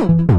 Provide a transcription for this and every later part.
thank you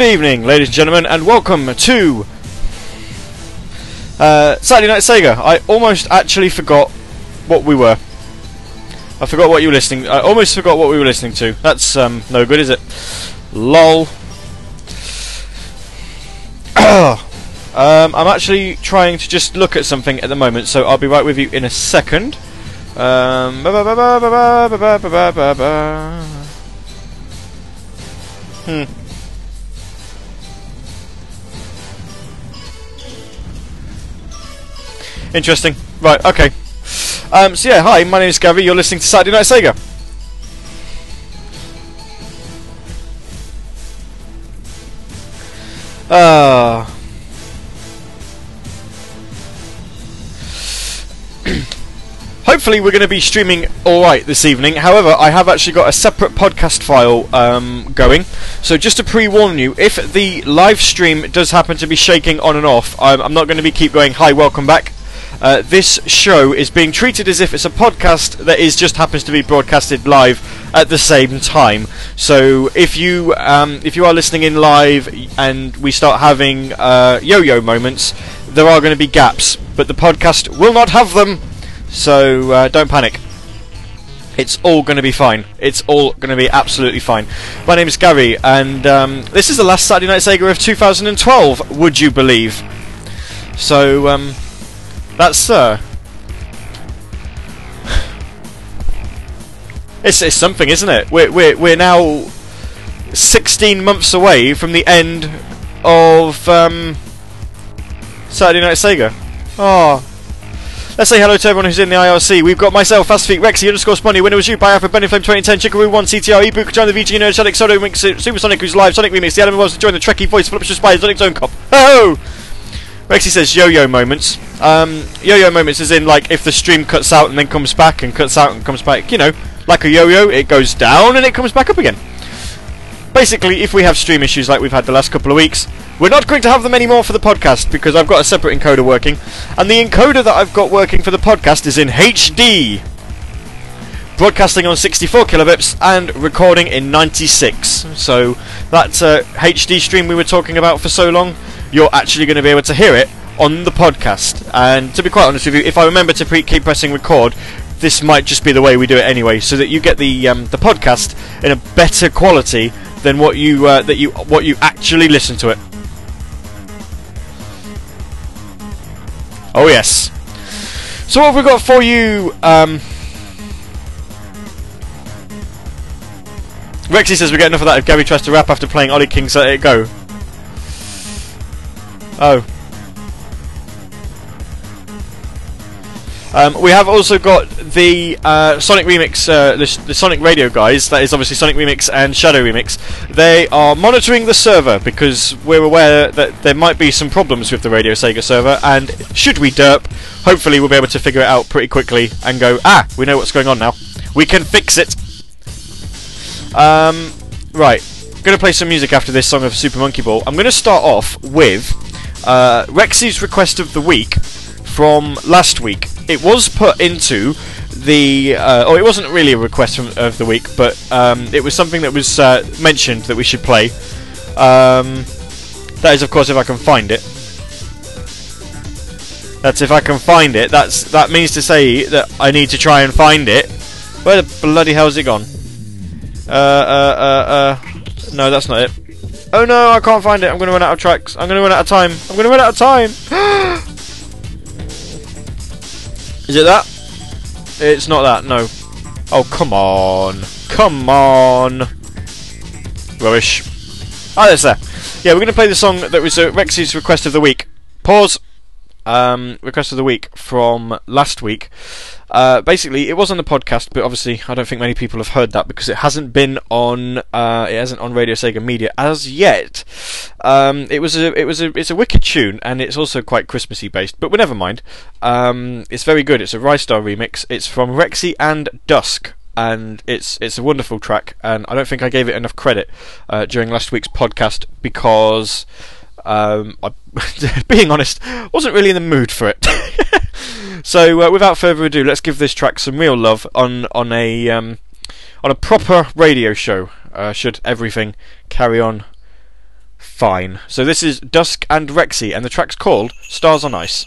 Good evening, ladies and gentlemen, and welcome to uh, Saturday Night Sega. I almost actually forgot what we were. I forgot what you were listening. I almost forgot what we were listening to. That's um, no good, is it? Lol. um, I'm actually trying to just look at something at the moment, so I'll be right with you in a second. Um, hmm. Interesting. Right, okay. Um, so yeah, hi, my name is Gary, you're listening to Saturday Night Sega. Ah. Hopefully we're going to be streaming alright this evening. However, I have actually got a separate podcast file um, going. So just to pre-warn you, if the live stream does happen to be shaking on and off, I'm, I'm not going to be keep going, hi, welcome back. Uh, this show is being treated as if it's a podcast that is just happens to be broadcasted live at the same time. So if you um, if you are listening in live and we start having uh, yo-yo moments, there are going to be gaps, but the podcast will not have them. So uh, don't panic. It's all going to be fine. It's all going to be absolutely fine. My name is Gary, and um, this is the last Saturday Night Sega of 2012. Would you believe? So. Um, that's uh It's it's something, isn't it? We're we're we're now sixteen months away from the end of um Saturday Night Sega. Oh. Let's say hello to everyone who's in the IRC. We've got myself, Fast Feet, Rexy, underscore Spunny, Winner was you, by Alpha, Bennyflame 2010, Chickaroo 1, CTR, Ebook, join the VG Nerd, Sonic, Sodo, Mix, Supersonic, who's live, Sonic Remix, the Adam was join the Trekkie voice, Voluptuous Spy, Sonic Zone Cop. Ho! Rexy says yo-yo moments. Um, yo-yo moments is in like if the stream cuts out and then comes back and cuts out and comes back. You know, like a yo-yo, it goes down and it comes back up again. Basically, if we have stream issues like we've had the last couple of weeks, we're not going to have them anymore for the podcast because I've got a separate encoder working, and the encoder that I've got working for the podcast is in HD, broadcasting on 64 kilobits and recording in 96. So that uh, HD stream we were talking about for so long you're actually going to be able to hear it on the podcast. And to be quite honest with you, if I remember to pre- keep pressing record, this might just be the way we do it anyway, so that you get the um, the podcast in a better quality than what you uh, that you what you actually listen to it. Oh yes. So what have we got for you? Um, Rexy says we get enough of that if Gary tries to rap after playing Ollie King's Let It Go. Oh. Um, we have also got the uh, Sonic Remix, uh, the, the, Sonic Radio guys. That is obviously Sonic Remix and Shadow Remix. They are monitoring the server because we're aware that there might be some problems with the Radio Sega server. And should we derp, hopefully we'll be able to figure it out pretty quickly and go, ah, we know what's going on now. We can fix it. Um, right, to play some music after this song of Super Monkey Ball. I'm to start off with uh, Rexy's request of the week from last week. It was put into the, uh, oh, it wasn't really a request from, of the week, but um, it was something that was uh, mentioned that we should play. Um, that is, of course, if I can find it. That's if I can find it. That's that means to say that I need to try and find it. Where the bloody hell's it gone? Uh, uh, uh, uh. No, that's not it. Oh no, I can't find it. I'm to run out of tracks. I'm to run out of time. I'm to run out of time. Is it that? It's not that, no. Oh, come on. Come on. Rubbish. Ah, oh, there. Yeah, we're to play the song that was uh, Rexy's request of the week. Pause. Um, request of the week from last week. Uh, basically, it was on the podcast, but obviously, I don't think many people have heard that because it hasn't been on. Uh, it hasn't on Radio Sega Media as yet. Um, it was a, it was a, it's a wicked tune, and it's also quite Christmassy based. But never mind. Um, it's very good. It's a Rystar remix. It's from Rexy and Dusk. And it's it's a wonderful track, and I don't think I gave it enough credit uh, during last week's podcast because um, I, being honest, wasn't really in the mood for it. so, uh, without further ado, let's give this track some real love on on a um, on a proper radio show. Uh, should everything carry on fine. So this is Dusk and Rexy, and the track's called Stars on Ice.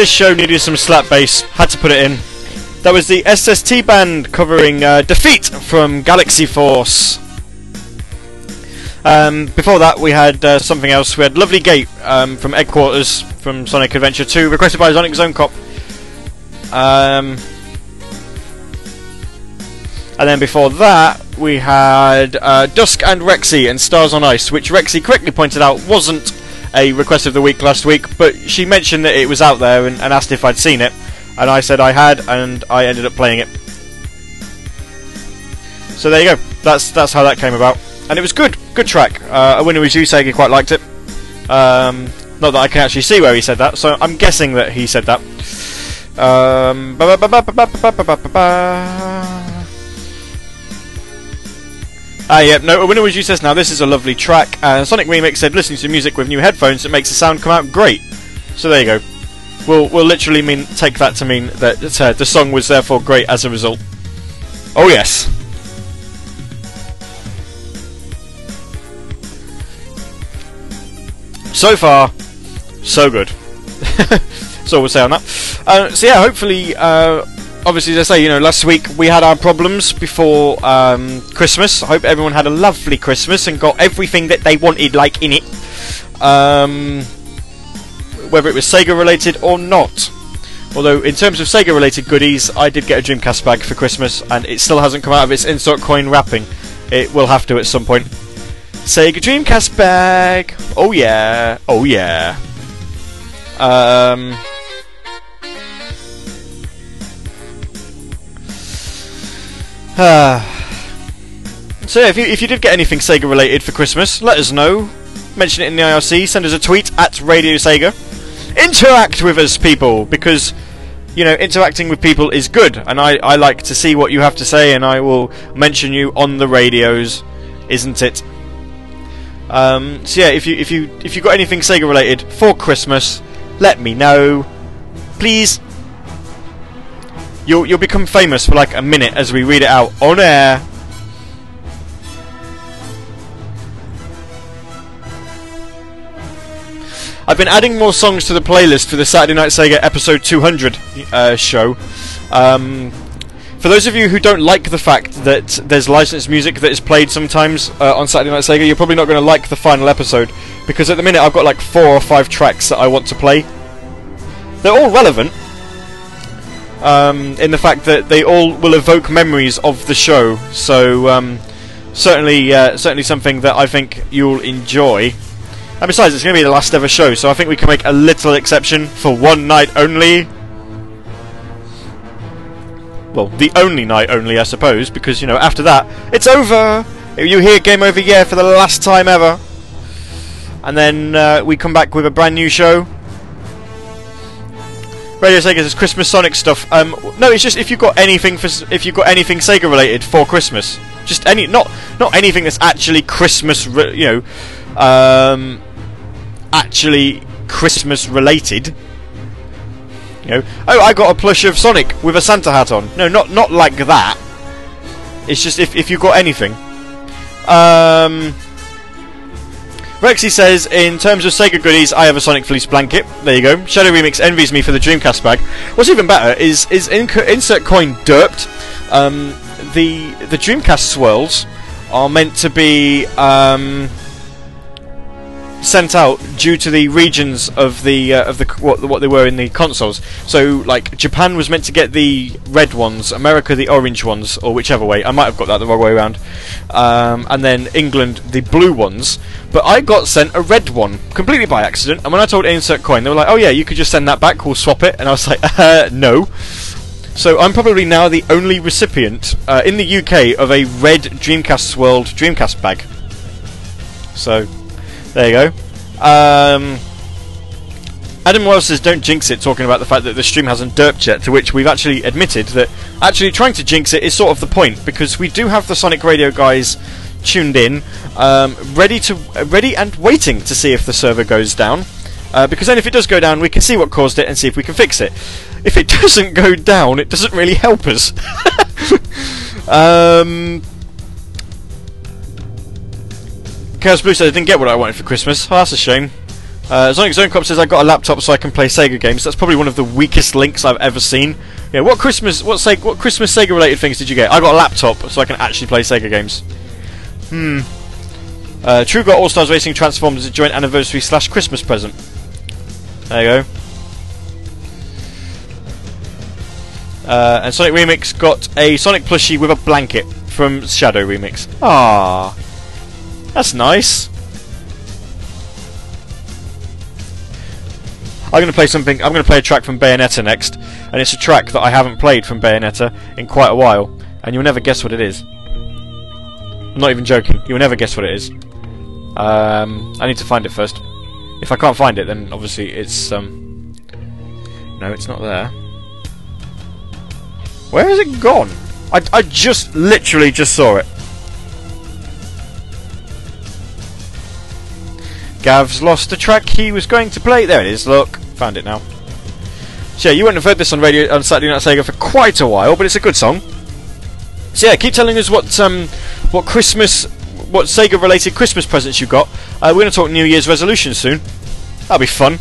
This show needed some slap bass, had to put it in. That was the SST band covering uh, Defeat from Galaxy Force. Um, before that, we had uh, something else. We had Lovely Gate um, from Headquarters from Sonic Adventure 2, requested by Sonic Zone Cop. Um, and then before that, we had uh, Dusk and Rexy and Stars on Ice, which Rexy correctly pointed out wasn't a request of the week last week, but she mentioned that it was out there and, and asked if I'd seen it, and I said I had, and I ended up playing it. So there you go. That's that's how that came about, and it was good, good track. Uh, a winner was you, saying he quite liked it. Um, not that I can actually see where he said that, so I'm guessing that he said that. Um, uh, yeah, no, Winner Was You says now this is a lovely track. Uh, Sonic Remix said listening to music with new headphones it makes the sound come out great. So there you go. We'll, we'll literally mean take that to mean that uh, the song was therefore great as a result. Oh yes. So far, so good. so we'll say on that. Uh, so yeah, hopefully uh, obviously, as I say, you know, last week we had our problems before um, Christmas. I hope everyone had a lovely Christmas and got everything that they wanted, like in it. Um, whether it was Sega related or not. Although, in terms of Sega related goodies, I did get a Dreamcast bag for Christmas, and it still hasn't come out of its insert coin wrapping. It will have to at some point. Sega Dreamcast bag! Oh yeah, oh yeah. Um. so yeah, if you if you did get anything Sega related for Christmas, let us know. Mention it in the IRC. Send us a tweet at Radio Sega. Interact with us, people, because you know interacting with people is good, and I I like to see what you have to say, and I will mention you on the radios, isn't it? Um, so yeah, if you if you if you got anything Sega related for Christmas, let me know, please. You'll you'll become famous for like a minute as we read it out on air. I've been adding more songs to the playlist for the Saturday Night Sega episode 200 uh, show. Um, for those of you who don't like the fact that there's licensed music that is played sometimes uh, on Saturday Night Sega, you're probably not going to like the final episode because at the minute I've got like four or five tracks that I want to play. They're all relevant um, in the fact that they all will evoke memories of the show. So um, certainly, uh, certainly something that I think you'll enjoy. And besides, it's going to be the last ever show, so I think we can make a little exception for one night only. Well, the only night only, I suppose, because, you know, after that, it's over! You hear Game Over Yeah for the last time ever. And then uh, we come back with a brand new show. Radio Sega says Christmas Sonic stuff. Um, no, it's just if you've got anything for if you've got anything Sega related for Christmas, just any not not anything that's actually Christmas, re- you know, um, actually Christmas related. You know, oh, I got a plush of Sonic with a Santa hat on. No, not not like that. It's just if if you've got anything. Um, Rexy says, in terms of Sega goodies, I have a Sonic Fleece blanket. There you go. Shadow Remix envies me for the Dreamcast bag. What's even better is is inc- insert coin derped. Um, the the Dreamcast swirls are meant to be um, sent out due to the regions of the uh, of the what, what they were in the consoles. So, like Japan was meant to get the red ones, America the orange ones, or whichever way. I might have got that the wrong way around. Um, and then England the blue ones. But I got sent a red one completely by accident. And when I told Insert Coin, they were like, "Oh yeah, you could just send that back. We'll swap it." And I was like, uh, "No." So I'm probably now the only recipient uh, in the UK of a red Dreamcast swirl Dreamcast bag. So there you go. Um, Adam Wells says, "Don't jinx it." Talking about the fact that the stream hasn't derped yet, to which we've actually admitted that actually trying to jinx it is sort of the point because we do have the Sonic Radio guys tuned in, um, ready to uh, ready and waiting to see if the server goes down. Uh, because then, if it does go down, we can see what caused it and see if we can fix it. If it doesn't go down, it doesn't really help us. um, Chaos Blue says I didn't get what I wanted for Christmas. Oh, that's a shame. Uh, Sonic Zone Cop says I got a laptop so I can play Sega games. That's probably one of the weakest links I've ever seen. Yeah, what Christmas what Sega, what Christmas Sega related things did you get? I got a laptop so I can actually play Sega games. Hmm. Uh, True got All Stars Racing Transformed as a joint anniversary slash Christmas present. There you go. Uh, and Sonic Remix got a Sonic plushie with a blanket from Shadow Remix. Ah, that's nice. I'm going to play something. I'm going to play a track from Bayonetta next, and it's a track that I haven't played from Bayonetta in quite a while, and you'll never guess what it is. I'm not even joking. You'll never guess what it is. Um, I need to find it first. If I can't find it, then obviously it's um. No, it's not there. Where has it gone? I, I just literally just saw it. Gav's lost the track he was going to play. There it is. Look, found it now. So yeah, you wouldn't have heard this on radio on Saturday Night Sega for quite a while, but it's a good song. So yeah, keep telling us what um what Christmas, what Sega related Christmas presents you got. Uh, we're to talk New Year's resolutions soon. That'll be fun.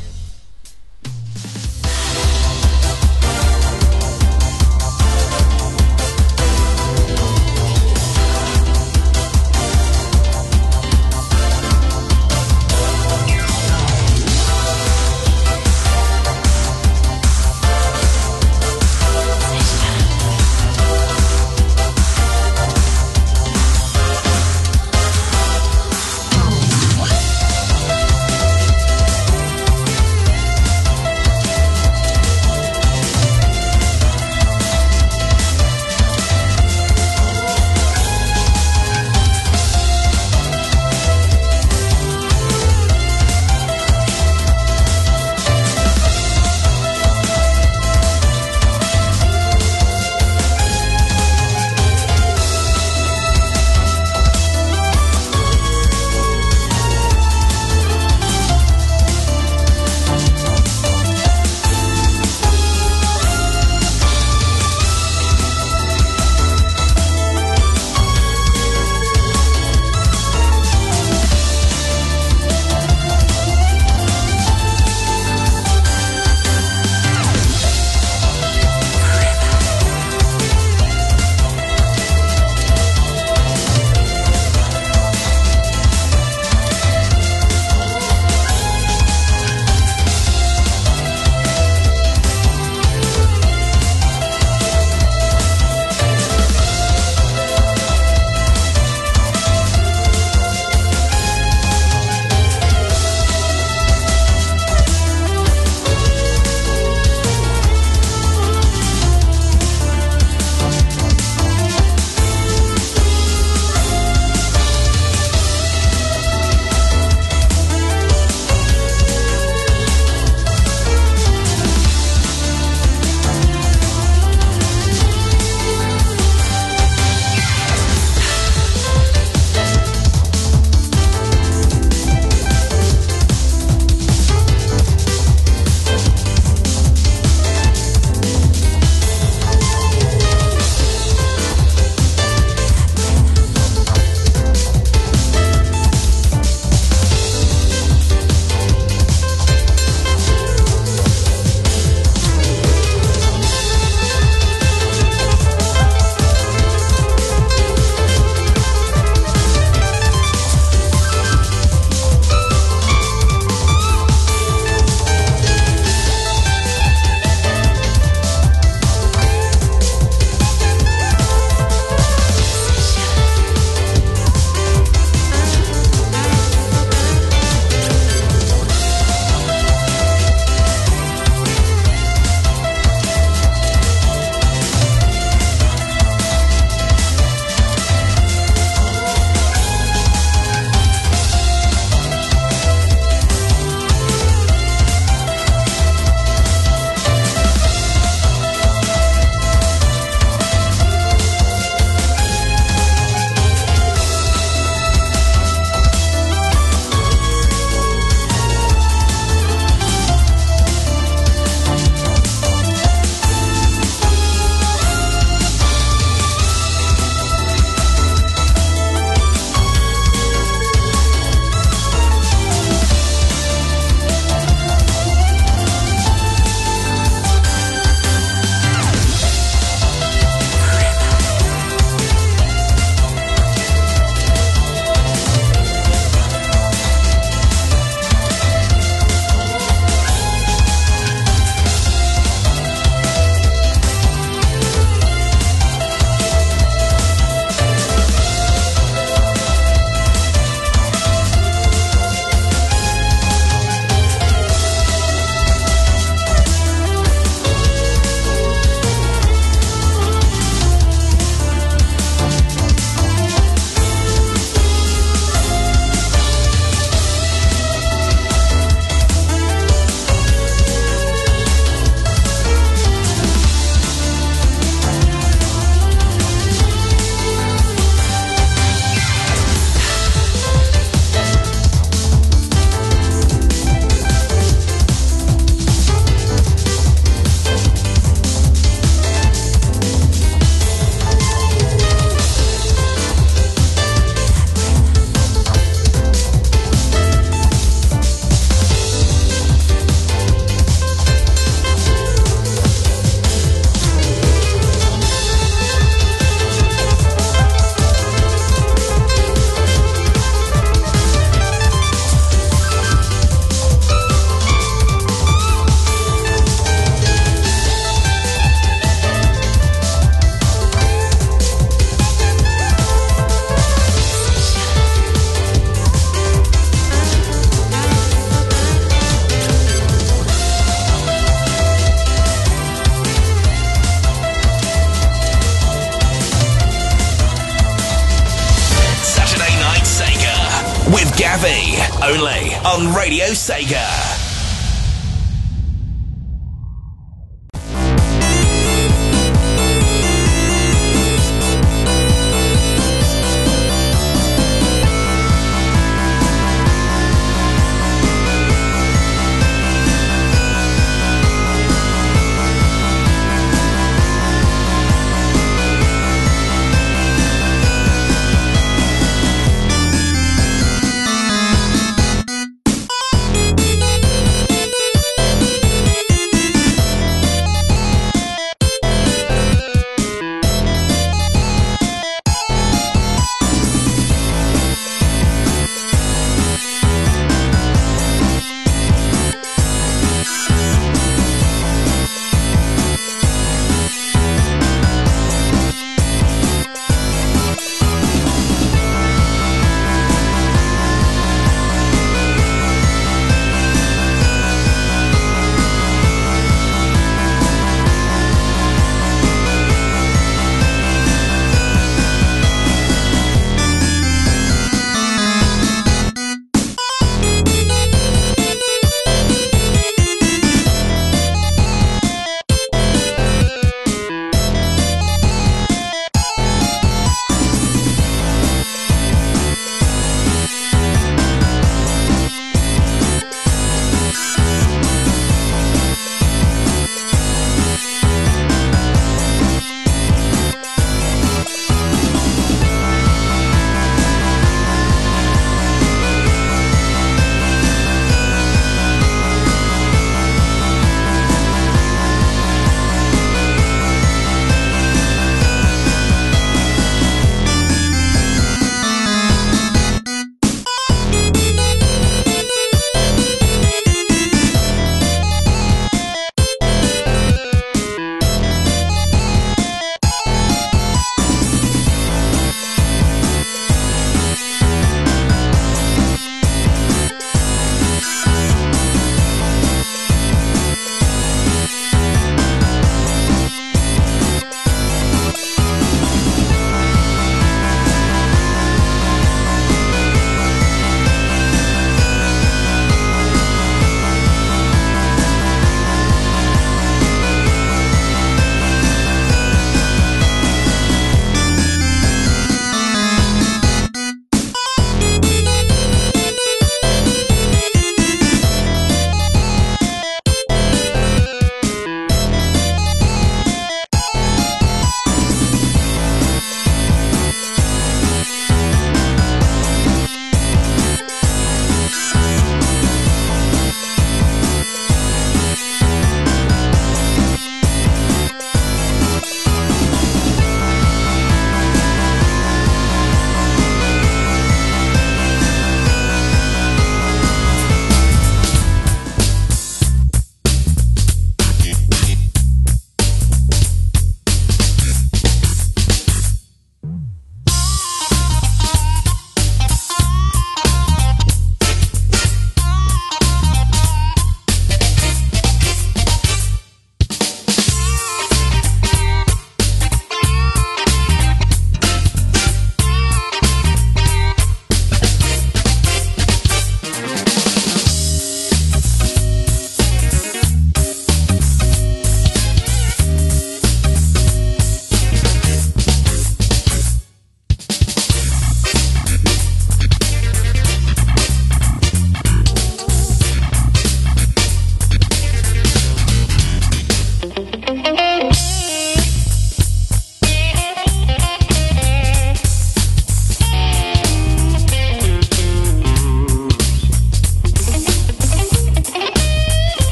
Sega.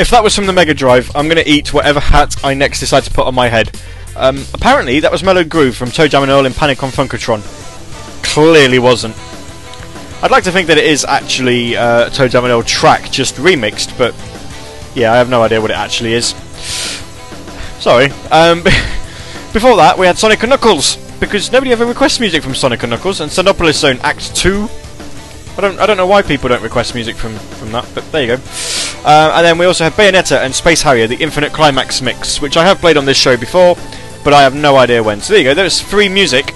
If that was from the Mega Drive, I'm going to eat whatever hat I next decide to put on my head. Um, apparently, that was Mellow Groove from ToeJam and Earl in Panic on Funkotron. Clearly wasn't. I'd like to think that it is actually uh, ToeJam and Earl track, just remixed, but yeah, I have no idea what it actually is. Sorry. Um, before that, we had Sonic and Knuckles, because nobody ever requests music from Sonic and Knuckles, and Sandopolis Zone Act 2 I don't I don't know why people don't request music from from that, but there you go. Uh, and then we also have Bayonetta and Space Harrier, the Infinite Climax mix, which I have played on this show before, but I have no idea when. So there you go. There's free music.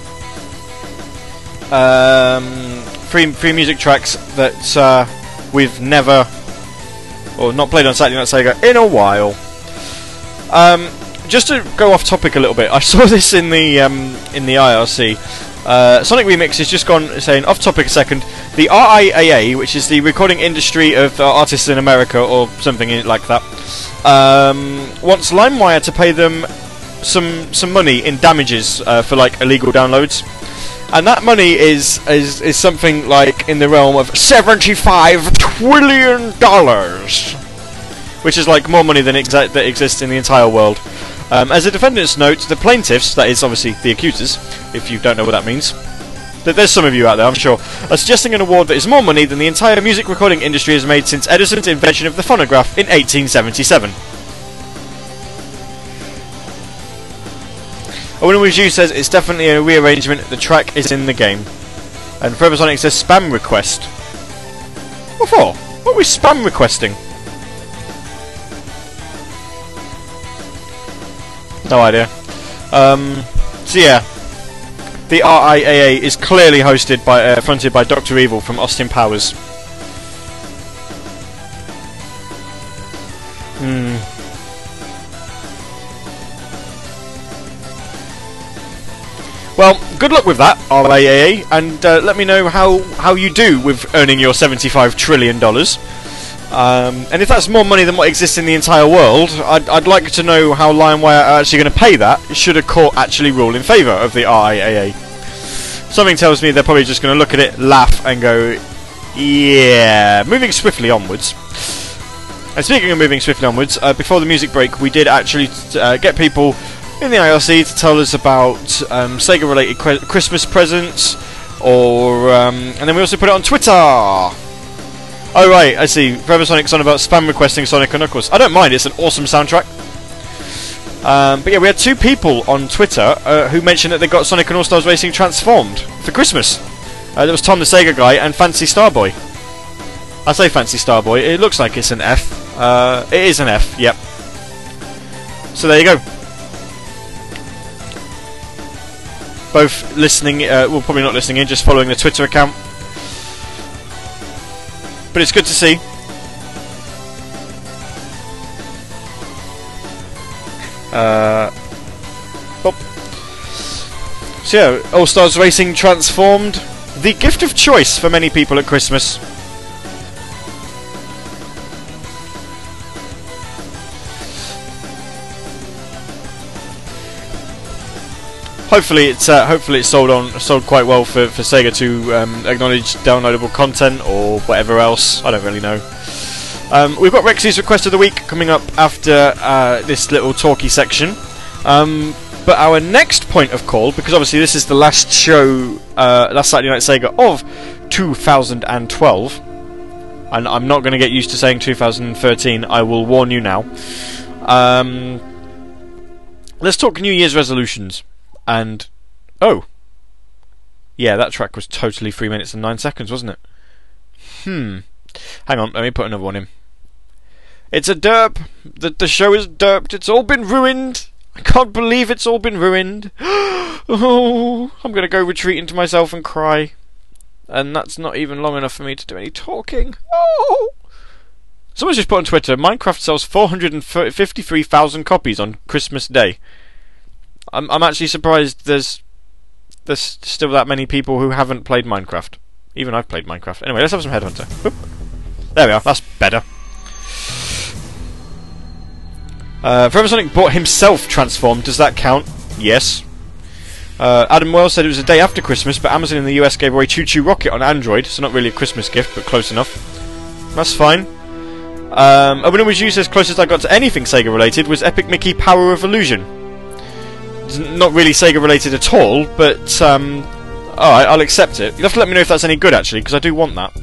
Um, free free music tracks that uh, we've never or not played on Saturday Night Sega in a while. Um, just to go off topic a little bit, I saw this in the um, in the IRC. Uh, Sonic Remix has just gone saying off topic a second. The RIAA, which is the Recording Industry of uh, Artists in America, or something like that, um, wants LimeWire to pay them some some money in damages uh, for like illegal downloads, and that money is is is something like in the realm of seventy five trillion dollars, which is like more money than exa- that exists in the entire world. Um, as the defendants note, the plaintiffs, that is obviously the accusers, if you don't know what that means, there's some of you out there, I'm sure, are suggesting an award that is more money than the entire music recording industry has made since Edison's invention of the phonograph in 1877. Owen Review says it's definitely a rearrangement, the track is in the game. And Forever Sonic says spam request. What for? What are we spam requesting? No idea. Um, so yeah, the RIAA is clearly hosted by, uh, fronted by Doctor Evil from Austin Powers. Hmm. Well, good luck with that, RIAA, and uh, let me know how, how you do with earning your $75 trillion. Um, and if that's more money than what exists in the entire world, I'd, I'd like to know how LimeWire are actually going to pay that should a court actually rule in favour of the RIAA. Something tells me they're probably just going to look at it, laugh, and go, yeah. Moving swiftly onwards. And speaking of moving swiftly onwards, uh, before the music break, we did actually uh, get people in the IRC to tell us about um, Sega related Christmas presents, or um, and then we also put it on Twitter. Oh right, I see. Forever Sonic's on about spam requesting Sonic and Knuckles. I don't mind. It's an awesome soundtrack. Um, but yeah, we had two people on Twitter uh, who mentioned that they got Sonic and All Stars Racing transformed for Christmas. Uh, there was Tom the Sega guy and Fancy Starboy. I say Fancy Starboy. It looks like it's an F. Uh, it is an F. Yep. So there you go. Both listening, uh, well, probably not listening in, just following the Twitter account but it's good to see. Uh, oh. So yeah, All Stars Racing transformed. The gift of choice for many people at Christmas. Hopefully it's uh, hopefully it's sold on sold quite well for, for Sega to um, acknowledge downloadable content or whatever else. I don't really know. Um, we've got Rexy's request of the week coming up after uh, this little talky section. Um, but our next point of call, because obviously this is the last show, uh, last Saturday Night Sega of 2012, and I'm not going to get used to saying 2013. I will warn you now. Um, let's talk New Year's resolutions. And oh, yeah, that track was totally three minutes and nine seconds, wasn't it? Hmm. Hang on, let me put another one in. It's a derp. The the show is derped. It's all been ruined. I can't believe it's all been ruined. oh, I'm gonna go retreat into myself and cry. And that's not even long enough for me to do any talking. Oh. Someone's just put on Twitter Minecraft sells 453,000 copies on Christmas Day. I'm I'm actually surprised there's there's still that many people who haven't played Minecraft. Even I've played Minecraft. Anyway, let's have some Headhunter. There we are. That's better. Uh, Forever Sonic bought himself transformed. Does that count? Yes. Uh, Adam Wells said it was a day after Christmas, but Amazon in the US gave away ChuChu Rocket on Android, so not really a Christmas gift, but close enough. That's fine. Um, winner was used as closest I got to anything Sega related was Epic Mickey Power of Illusion. Not really Sega related at all, but um, alright, I'll accept it. You'll have to let me know if that's any good actually, because I do want that.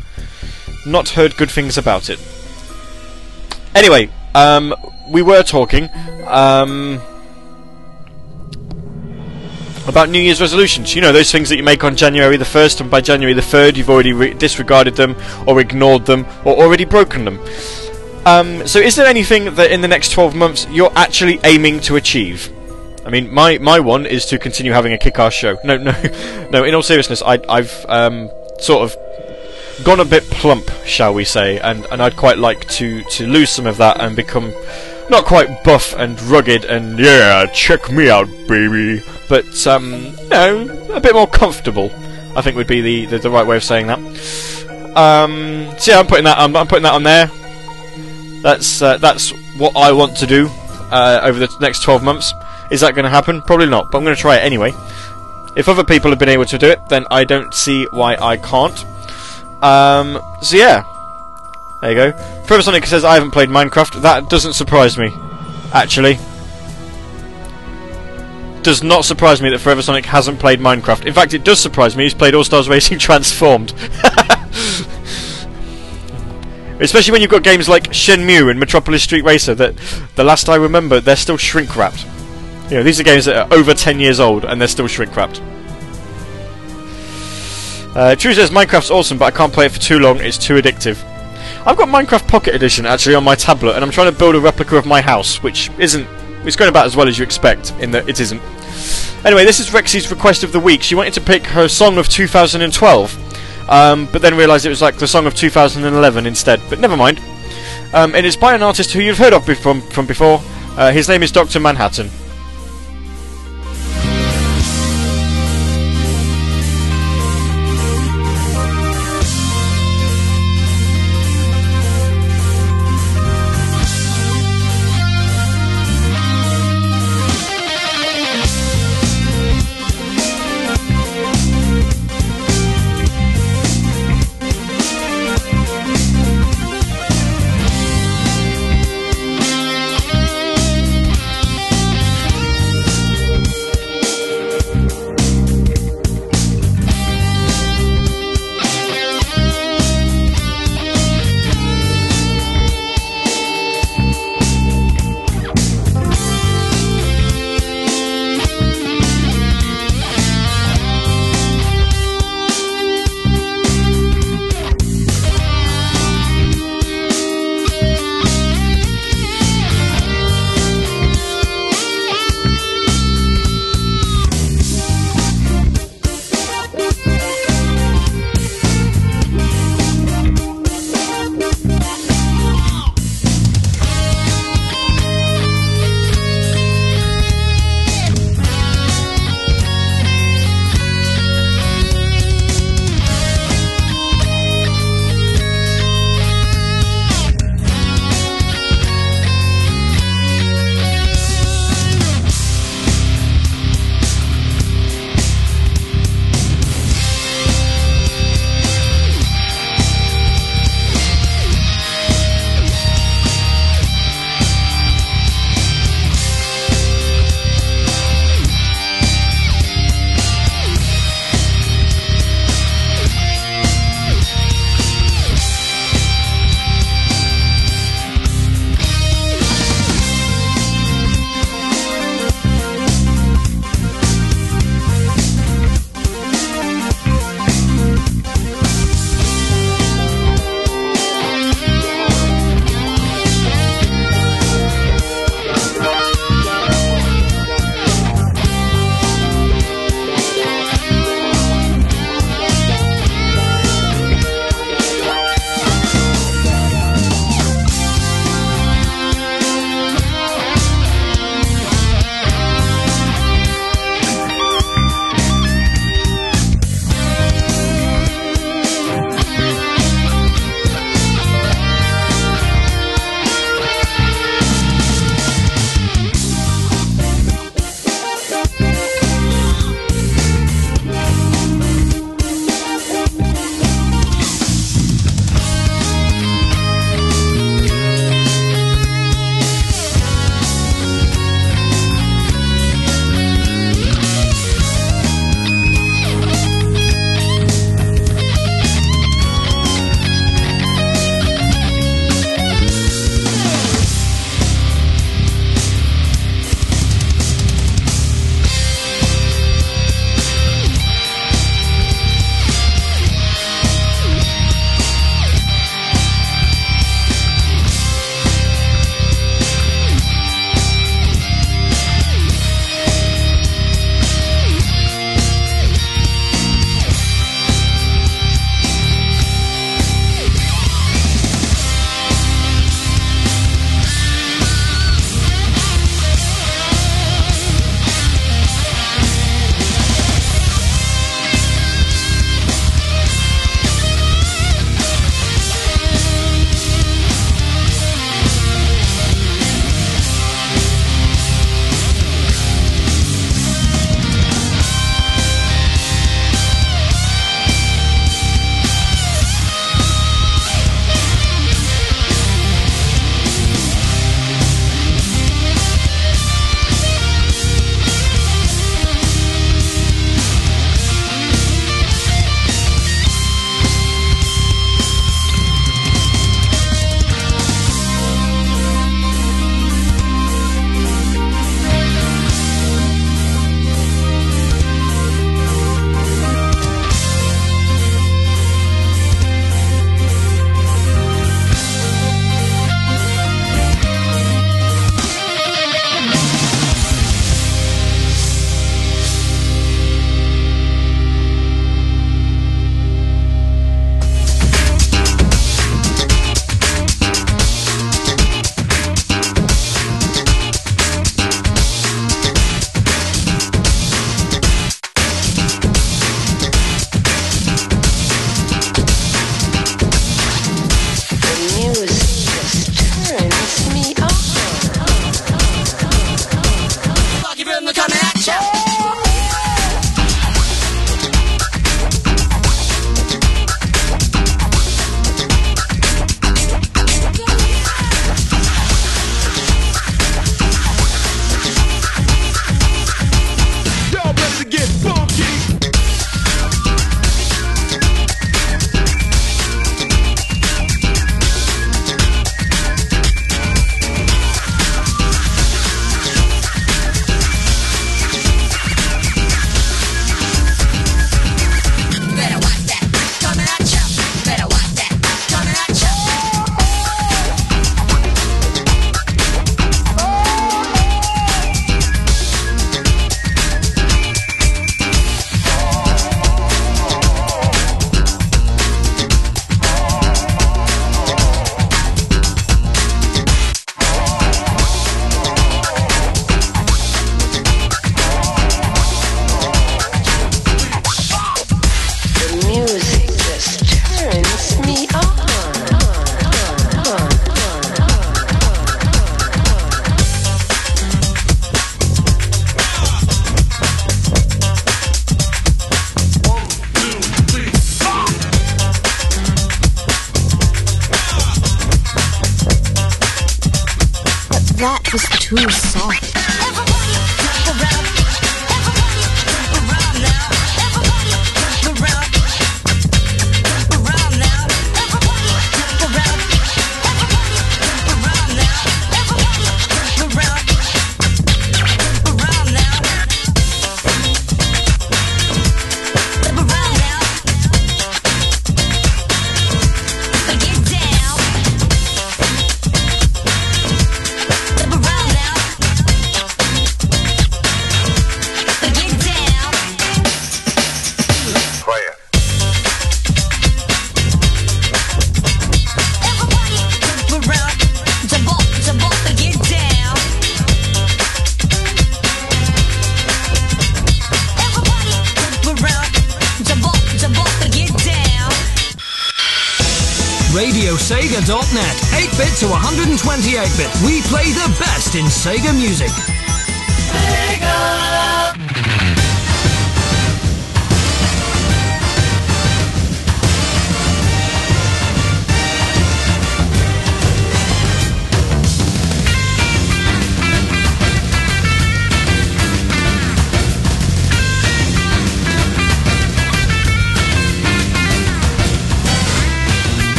Not heard good things about it. Anyway, um, we were talking um, about New Year's resolutions. You know, those things that you make on January the 1st, and by January the 3rd, you've already re- disregarded them, or ignored them, or already broken them. Um, so, is there anything that in the next 12 months you're actually aiming to achieve? I mean, my, my one is to continue having a kick-ass show. No, no, no. In all seriousness, I, I've um, sort of gone a bit plump, shall we say, and, and I'd quite like to, to lose some of that and become not quite buff and rugged and yeah, check me out, baby, but um, you know, a bit more comfortable. I think would be the, the, the right way of saying that. Um, so yeah, I'm putting that I'm, I'm putting that on there. That's uh, that's what I want to do uh, over the next 12 months. Is that going to happen? Probably not, but I'm going to try it anyway. If other people have been able to do it, then I don't see why I can't. Um, so yeah, there you go. Forever Sonic says I haven't played Minecraft. That doesn't surprise me, actually. Does not surprise me that Forever Sonic hasn't played Minecraft. In fact, it does surprise me he's played All Stars Racing Transformed. Especially when you've got games like Shenmue and Metropolis Street Racer that, the last I remember, they're still shrink wrapped. You know, these are games that are over 10 years old and they're still shrink wrapped. Uh, True says Minecraft's awesome, but I can't play it for too long, it's too addictive. I've got Minecraft Pocket Edition actually on my tablet, and I'm trying to build a replica of my house, which isn't. It's going about as well as you expect, in that it isn't. Anyway, this is Rexy's request of the week. She wanted to pick her song of 2012, um, but then realised it was like the song of 2011 instead. But never mind. Um, and it's by an artist who you've heard of be- from, from before. Uh, his name is Dr. Manhattan.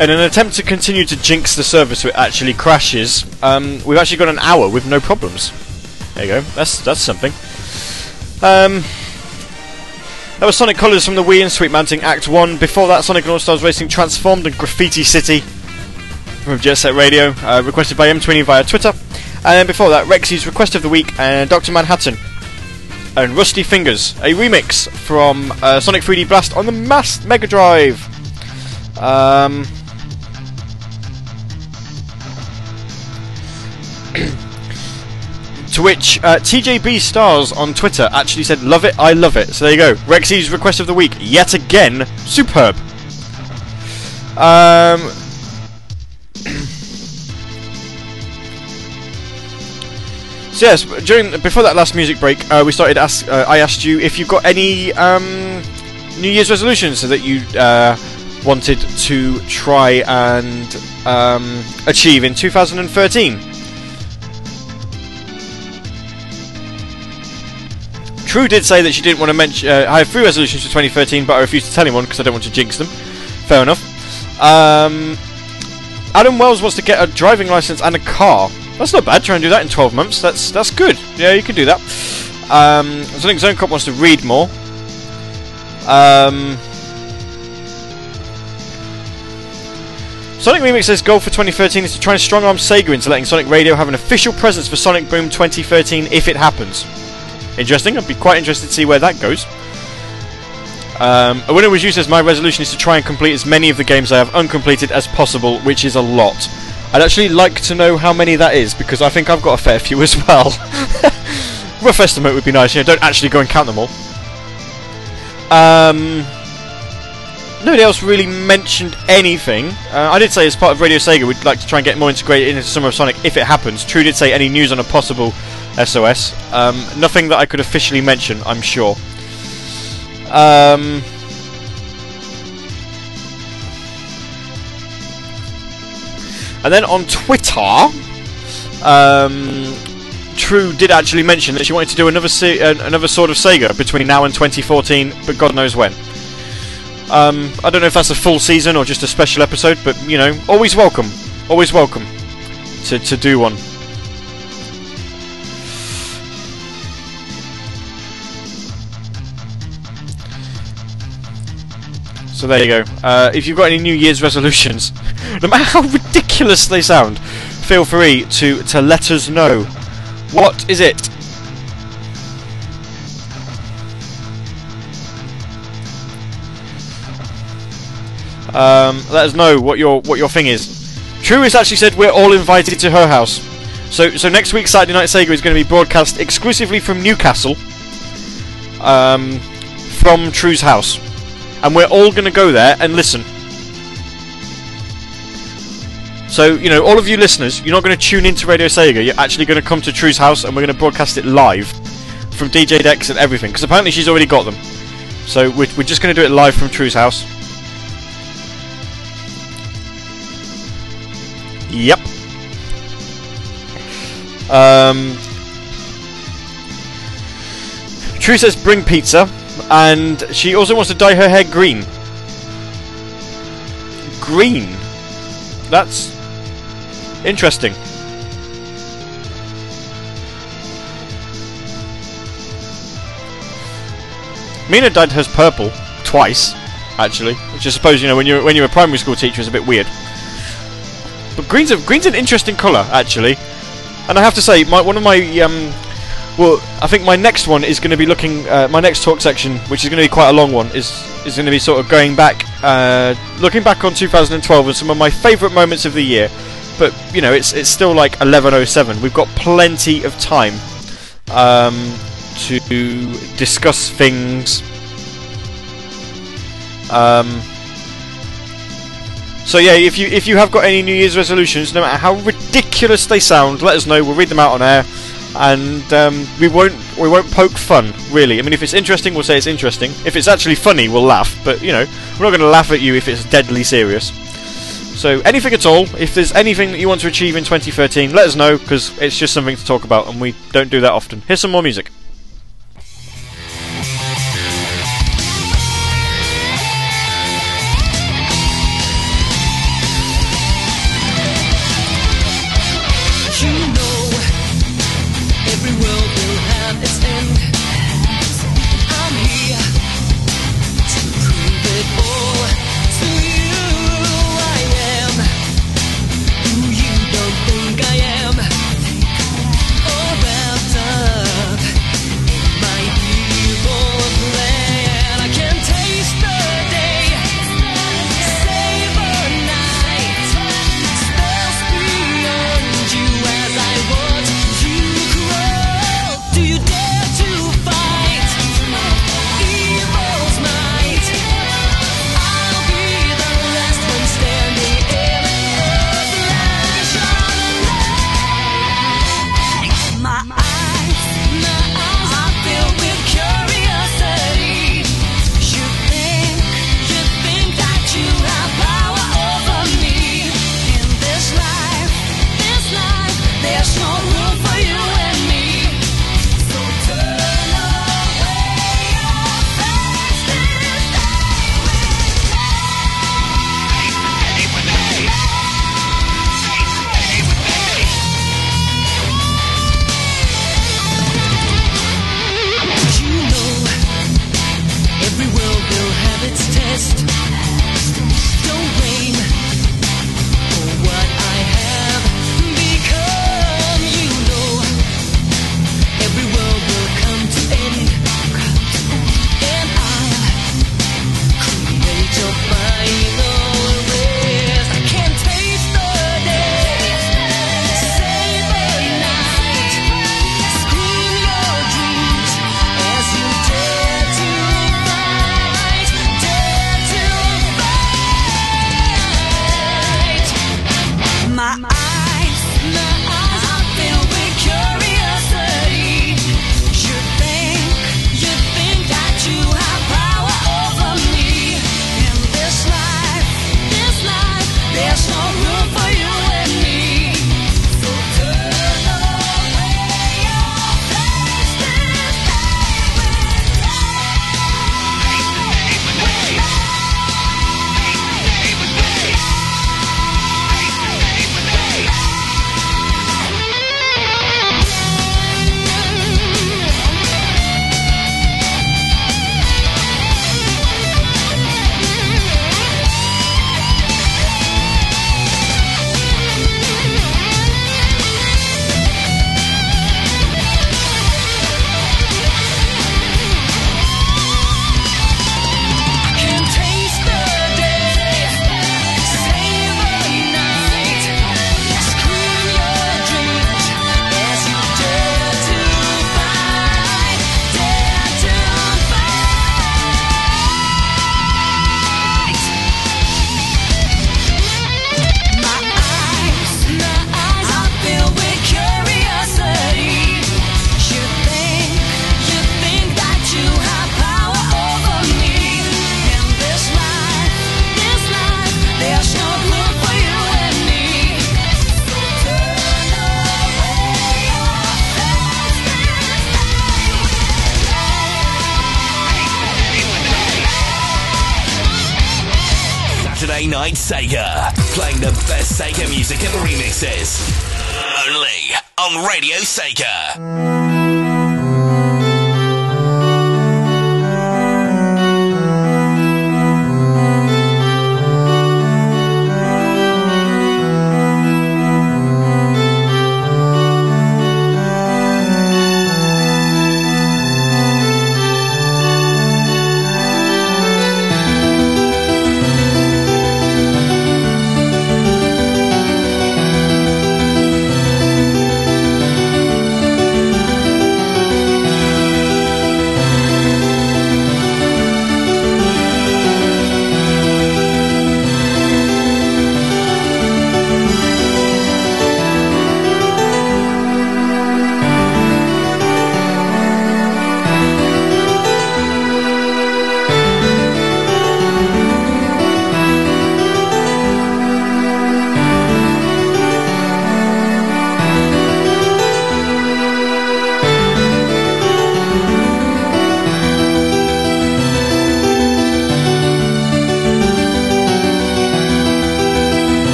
In an attempt to continue to jinx the server so it actually crashes, um, we've actually got an hour with no problems. There you go. That's that's something. Um, that was Sonic Colors from the Wii and Sweet Mountain Act 1. Before that, Sonic and All Stars Racing Transformed and Graffiti City from Jet Set Radio, uh, requested by M20 via Twitter. And before that, Rexy's Request of the Week and Dr. Manhattan and Rusty Fingers, a remix from uh, Sonic 3D Blast on the Mass Mega Drive. Um, which uh, TJB Stars on Twitter actually said, "Love it, I love it." So there you go. Rexy's request of the week, yet again, superb. Um, so yes, during before that last music break, uh, we started. Ask, uh, I asked you if you've got any um, New Year's resolutions that you uh, wanted to try and um, achieve in 2013. True did say that she didn't want to mention. Uh, I have three resolutions for 2013, but I refuse to tell anyone because I don't want to jinx them. Fair enough. Um, Adam Wells wants to get a driving license and a car. That's not bad. Try and do that in 12 months. That's that's good. Yeah, you can do that. Um, Sonic Zone Cop wants to read more. Um, Sonic Remix's goal for 2013 is to try and strong arm Sega into letting Sonic Radio have an official presence for Sonic Boom 2013 if it happens. Interesting. I'd be quite interested to see where that goes. Um, a winner was used as my resolution is to try and complete as many of the games I have uncompleted as possible, which is a lot. I'd actually like to know how many that is because I think I've got a fair few as well. Rough estimate would be nice. You know, don't actually go and count them all. Um, nobody else really mentioned anything. Uh, I did say as part of Radio Sega we'd like to try and get more integrated into Summer of Sonic if it happens. True did say any news on a possible SOS. Um, nothing that I could officially mention, I'm sure. Um, and then on Twitter, um, True did actually mention that she wanted to do another se- uh, another sort of Sega between now and 2014, but God knows when. Um, I don't know if that's a full season or just a special episode, but you know, always welcome, always welcome to to do one. So there you go. Uh, if you've got any New Year's resolutions, no matter how ridiculous they sound, feel free to to let us know. What is it? Um, let us know what your what your thing is. True has actually said we're all invited to her house. So so next week Saturday Night Sega is going to be broadcast exclusively from Newcastle, um, from True's house, and we're all going to go there and listen. So you know, all of you listeners, you're not going to tune into Radio Sega. You're actually going to come to True's house, and we're going to broadcast it live from DJ decks and everything. Because apparently she's already got them. So we're, we're just going to do it live from True's house. Yep. Um, True says bring pizza, and she also wants to dye her hair green. Green. That's interesting. Mina dyed hers purple twice, actually, which I suppose you know when you're when you're a primary school teacher is a bit weird. But green's a, green's an interesting colour, actually. And I have to say, my, one of my um, well, I think my next one is going to be looking. Uh, my next talk section, which is going to be quite a long one, is is going to be sort of going back, uh, looking back on 2012 and some of my favourite moments of the year. But you know, it's it's still like 11:07. We've got plenty of time um, to discuss things. Um, so yeah, if you if you have got any New Year's resolutions, no matter how ridiculous they sound, let us know. We'll read them out on air, and um, we won't we won't poke fun. Really, I mean, if it's interesting, we'll say it's interesting. If it's actually funny, we'll laugh. But you know, we're not going to laugh at you if it's deadly serious. So anything at all, if there's anything that you want to achieve in 2013, let us know because it's just something to talk about, and we don't do that often. Here's some more music.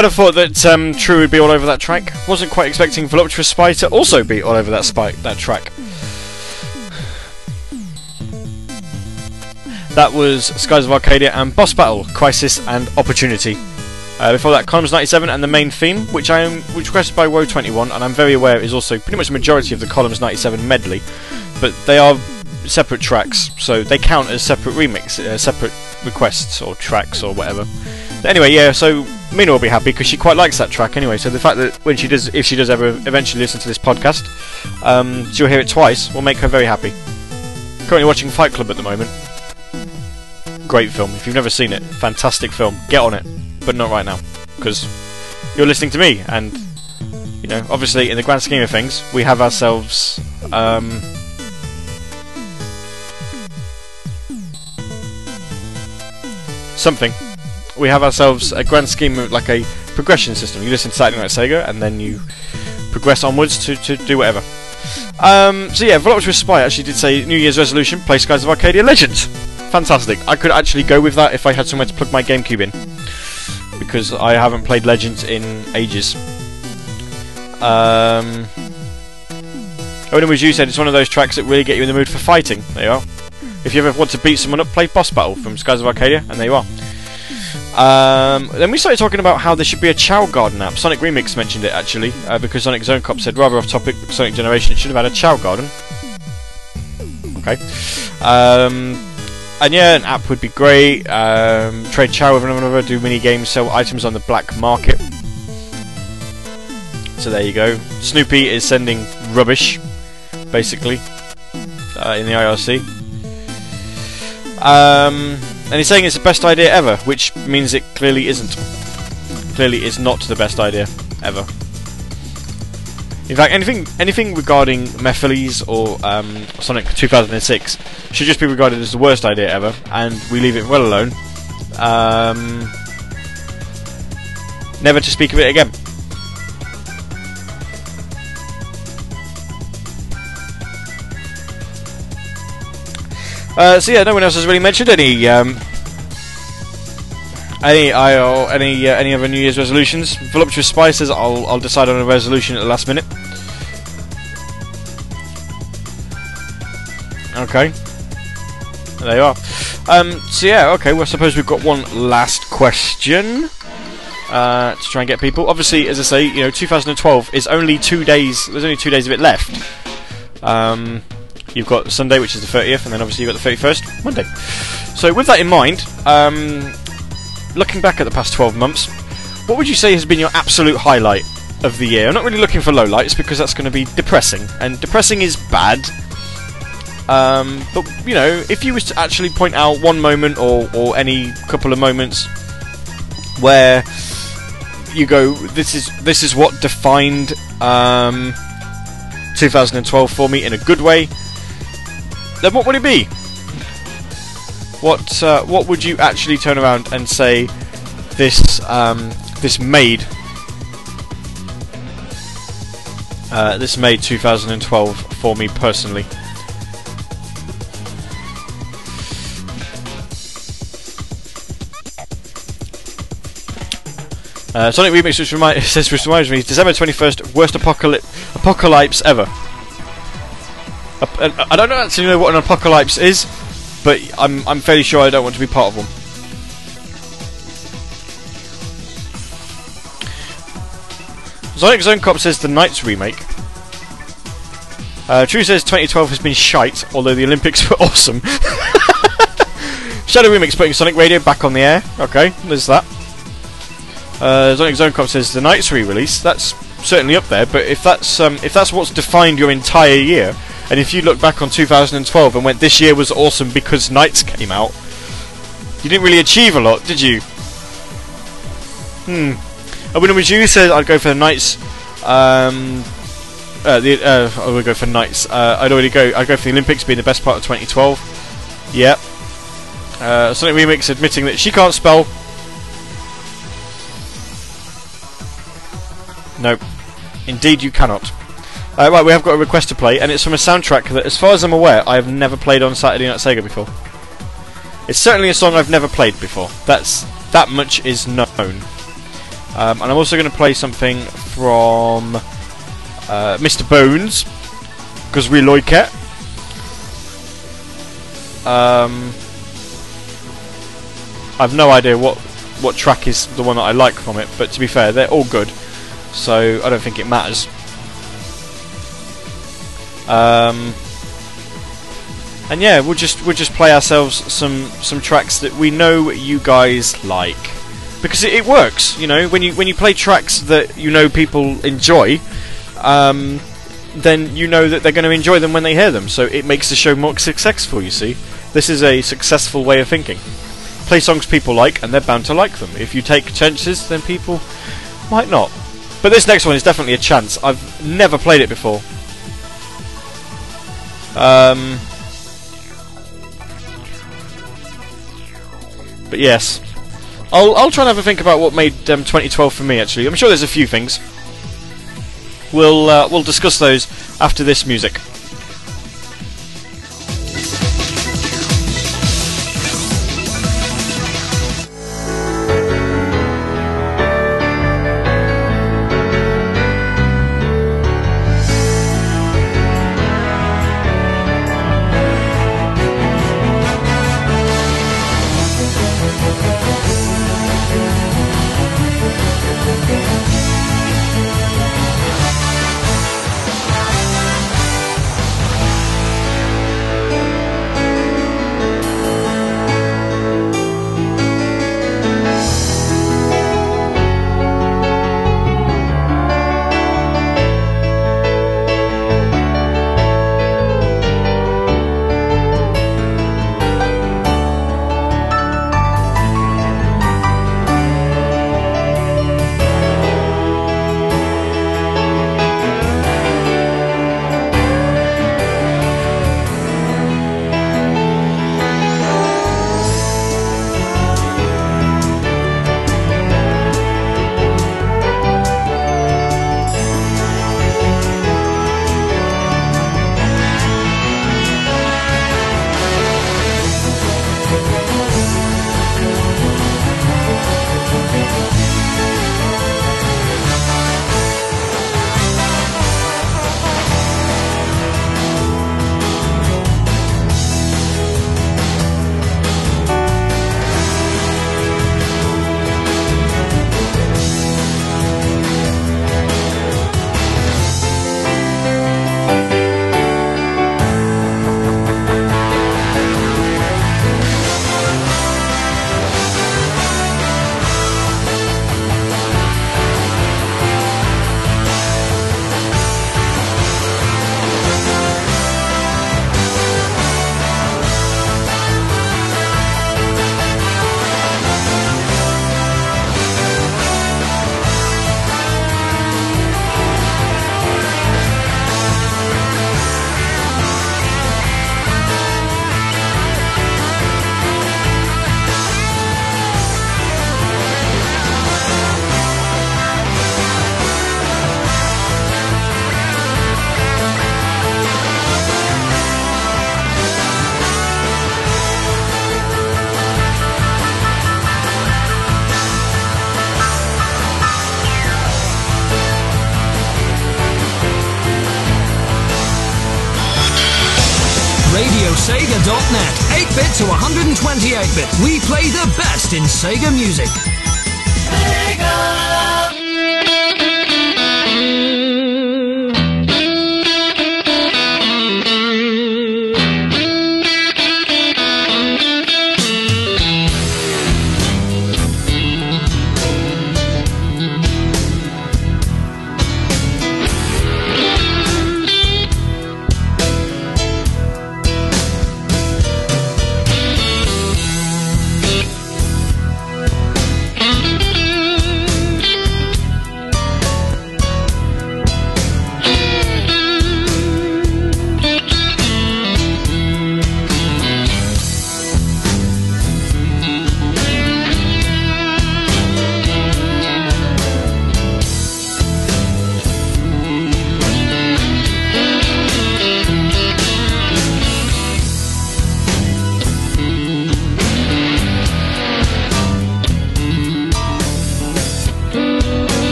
Kind of thought that um, True would be all over that track. Wasn't quite expecting Voluptuous Spy to also be all over that spike that track. That was Skies of Arcadia and Boss Battle, Crisis and Opportunity. Uh, before that, Columns 97 and the main theme, which I am which requested by Woe21, and I'm very aware is also pretty much the majority of the Columns 97 medley, but they are separate tracks, so they count as separate remix, uh, separate requests or tracks or whatever. Anyway, yeah, so Mina will be happy because she quite likes that track anyway. So the fact that when she does, if she does ever eventually listen to this podcast, um, she'll hear it twice will make her very happy. Currently watching Fight Club at the moment. Great film. If you've never seen it, fantastic film. Get on it, but not right now because you're listening to me, and you know, obviously, in the grand scheme of things, we have ourselves. Um, something we have ourselves a grand scheme of like a progression system. You listen to Saturday Night Sega, and then you progress onwards to, to do whatever. Um, so yeah, Voluptuous Spy actually did say New Year's resolution: play Skies of Arcadia Legends. Fantastic. I could actually go with that if I had somewhere to plug my GameCube in, because I haven't played Legends in ages. Um, Owen was you said it's one of those tracks that really get you in the mood for fighting. There you are. If you ever want to beat someone up, play Boss Battle from Skies of Arcadia, and there you are. Um, then we started talking about how there should be a Chao Garden app. Sonic Remix mentioned it actually, uh, because Sonic Zone Cop said rather off topic, Sonic Generation it should have had a Chao Garden. Okay. Um, and yeah, an app would be great. Um, trade Chao with another, do mini games, sell items on the black market. So there you go. Snoopy is sending rubbish, basically, uh, in the IRC. Um, and he's saying it's the best idea ever, which means it clearly isn't. Clearly is not the best idea ever. In fact, anything anything regarding Mephiles or um, Sonic 2006 should just be regarded as the worst idea ever, and we leave it well alone. Um, never to speak of it again. Uh, so yeah, no one else has really mentioned any um, any I or any uh, any other New Year's resolutions. Voluptuous Spices, I'll I'll decide on a resolution at the last minute. Okay, there you are. Um, so yeah, okay. Well, I suppose we've got one last question uh, to try and get people. Obviously, as I say, you know, 2012 is only two days. There's only two days of it left. Um, You've got Sunday, which is the 30th, and then obviously you've got the 31st, Monday. So, with that in mind, um, looking back at the past 12 months, what would you say has been your absolute highlight of the year? I'm not really looking for lowlights because that's going to be depressing, and depressing is bad. Um, but you know, if you was to actually point out one moment or, or any couple of moments where you go, this is this is what defined um, 2012 for me in a good way, then what would it be? What uh, what would you actually turn around and say this um, this made uh, this made 2012 for me personally? Uh, Sonic Remix which which reminds me December 21st worst apocalypse apocalypse ever. I don't actually know what an apocalypse is, but I'm I'm fairly sure I don't want to be part of one. Sonic Zone Cop says the NiGHTS remake. Uh, True says 2012 has been shite, although the Olympics were awesome. Shadow Remix putting Sonic Radio back on the air. Okay, there's that. Uh, Sonic Zone Cop says the NiGHTS re-release. That's certainly up there, but if that's um, if that's what's defined your entire year, and if you look back on 2012 and went, this year was awesome because NiGHTS came out, you didn't really achieve a lot, did you? Hmm. And when it was you, said I'd go for the NiGHTS. Um, uh, the, uh, I would go for NiGHTS. Uh, I'd already go. I'd go for the Olympics being the best part of 2012. Yep. Uh, Sonic Remix admitting that she can't spell. No, indeed you cannot. Uh, right, we have got a request to play, and it's from a soundtrack that, as far as I'm aware, I have never played on Saturday Night Sega before. It's certainly a song I've never played before. That's that much is known. Um, and I'm also going to play something from uh, Mr. Bones because we like it. Um, I've no idea what what track is the one that I like from it, but to be fair, they're all good, so I don't think it matters. Um, and yeah, we'll just we'll just play ourselves some some tracks that we know you guys like because it, it works. You know, when you when you play tracks that you know people enjoy, um, then you know that they're going to enjoy them when they hear them. So it makes the show more successful. You see, this is a successful way of thinking. Play songs people like, and they're bound to like them. If you take chances, then people might not. But this next one is definitely a chance. I've never played it before. Um, but yes, I'll I'll try and have a think about what made um, 2012 for me. Actually, I'm sure there's a few things. We'll uh, we'll discuss those after this music. In Sega music.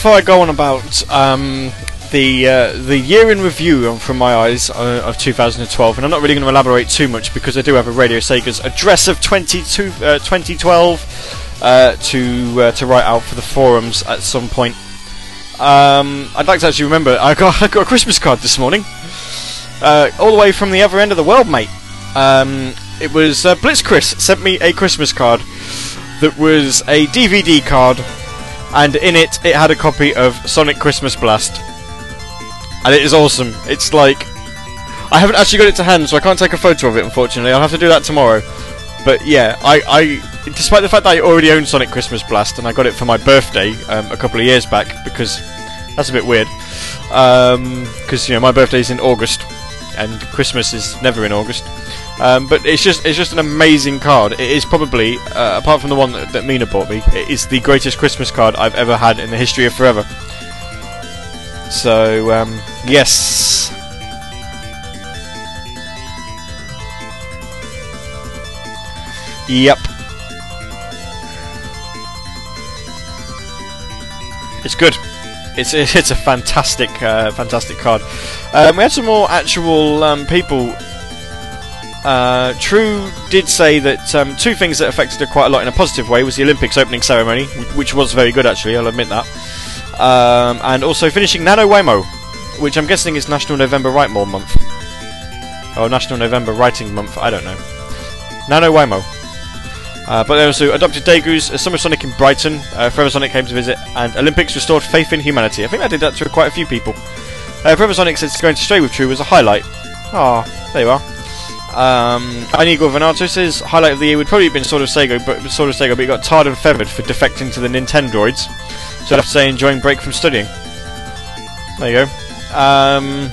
Before I go on about um, the uh, the year in review from my eyes uh, of 2012, and I'm not really going to elaborate too much because I do have a Radio Sega's address of 22, uh, 2012 uh, to uh, to write out for the forums at some point. Um, I'd like to actually remember I got I got a Christmas card this morning, uh, all the way from the other end of the world, mate. Um, it was Blitz Chris sent me a Christmas card that was a DVD card, and in it it had a copy of Sonic Christmas Blast, and it is awesome. It's like I haven't actually got it to hand, so I can't take a photo of it. Unfortunately, I'll have to do that tomorrow. But yeah, I, I despite the fact that I already own Sonic Christmas Blast and I got it for my birthday um, a couple of years back because that's a bit weird. Because you know my birthday's in August and Christmas is never in August. Um, but it's just it's just an amazing card. It is probably uh, apart from the one that, that Mina bought me, it is the greatest Christmas card I've ever had in the history of forever. So um, yes. Yep. It's good. It's it's a fantastic uh, fantastic card. Um, we had some more actual um, people. Uh, True did say that um, two things that affected her quite a lot in a positive way was the Olympics opening ceremony, which was very good actually. I'll admit that. Um, and also finishing NaNoWriMo, which I'm guessing is National November Write More Month, or National November Writing Month. I don't know. NaNoWriMo. Uh, but they also adopted Degu's, uh, Summer Sonic in Brighton, uh, Forever Sonic came to visit, and Olympics restored faith in humanity. I think I did that to quite a few people. Uh, Forever Sonic says going to stray with True was a highlight. Ah, there you are. Um, Inigo Venato says highlight of the year would probably have been Sword of Sega, but Sword of Sega, but he got tarred and feathered for defecting to the Nintendroids. So I'd have to say enjoying break from studying. There you go. Um,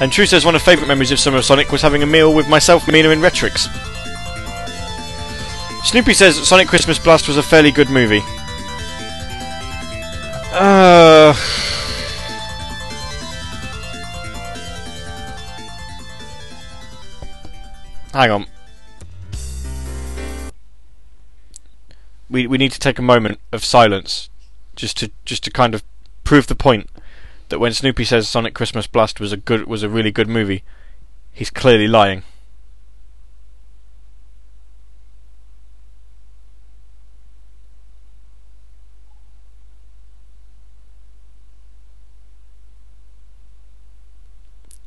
and True says one of favourite memories of Summer of Sonic was having a meal with myself, Mina, and Retrix. Snoopy says Sonic Christmas Blast was a fairly good movie. Uh. Hang on. We we need to take a moment of silence, just to just to kind of prove the point that when Snoopy says Sonic Christmas Blast was a good was a really good movie, he's clearly lying.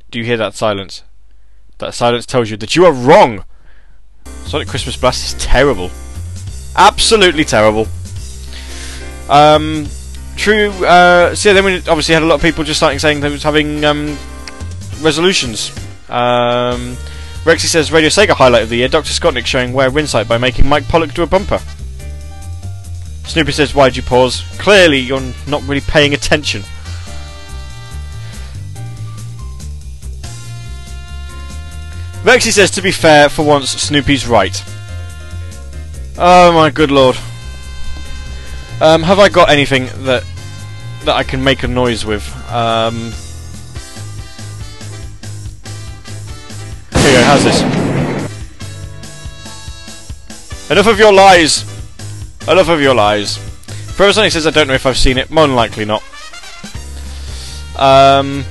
Do you hear that silence? That silence tells you that you are wrong. Sonic Christmas Blast is terrible. Absolutely terrible. Um, true. Uh, so yeah, then we obviously had a lot of people just starting saying they was having um, resolutions. Um, Rexy says Radio Sega highlight of the year. Dr. Scottnick showing Where Insight by making Mike Pollock do a bumper. Snoopy says, "Why'd you pause?" Clearly, you're not really paying attention. Vexy says, to be fair, for once, Snoopy's right. Oh my good lord. Um, have I got anything that that I can make a noise with? Um, here you go, how's this? Enough of your lies! Enough of your lies. Sonic says, I don't know if I've seen it. More likely not. Um,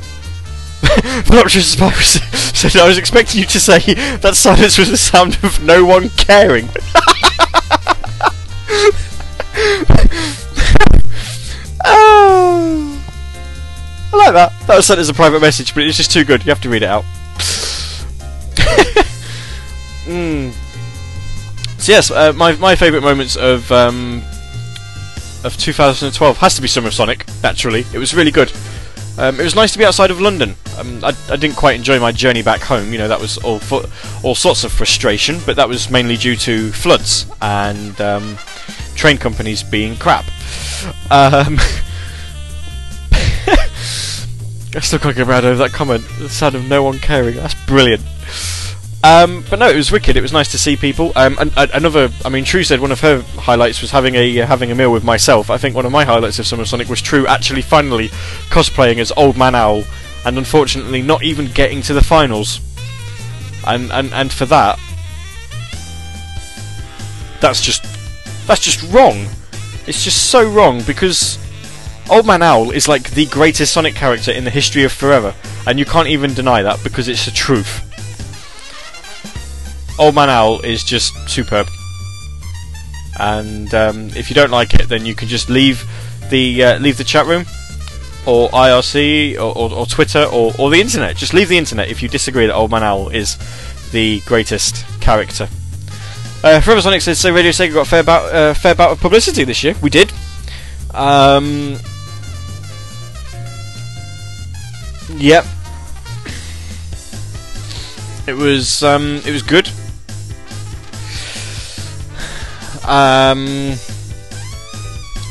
Voluptuous Spirus said, I was expecting you to say that silence was the sound of no one caring. oh, I like that. That was sent as a private message, but it's just too good. You have to read it out. mm. So yes, uh, my my favourite moments of um, of 2012 has to be Summer of Sonic. Naturally, it was really good. Um, it was nice to be outside of London. Um, I, I didn't quite enjoy my journey back home. You know, that was all fu- all sorts of frustration, but that was mainly due to floods and um, train companies being crap. I still can't get around over that comment. The sound of no one caring. That's brilliant. Um, but no, it was wicked. It was nice to see people. Um, and, and another, I mean, True said one of her highlights was having a uh, having a meal with myself. I think one of my highlights of Summer Sonic was True actually finally cosplaying as Old Man Owl, and unfortunately not even getting to the finals. And and and for that, that's just that's just wrong. It's just so wrong because Old Man Owl is like the greatest Sonic character in the history of forever, and you can't even deny that because it's the truth. Old Man Owl is just superb. And um, if you don't like it, then you can just leave the uh, leave the chat room, or IRC, or, or, or Twitter, or, or the internet. Just leave the internet if you disagree that Old Man Owl is the greatest character. Uh, Forever Sonic says so. Radio Sega got a fair bout, uh, fair bout of publicity this year. We did. Um, yep. It was um, it was good. Um,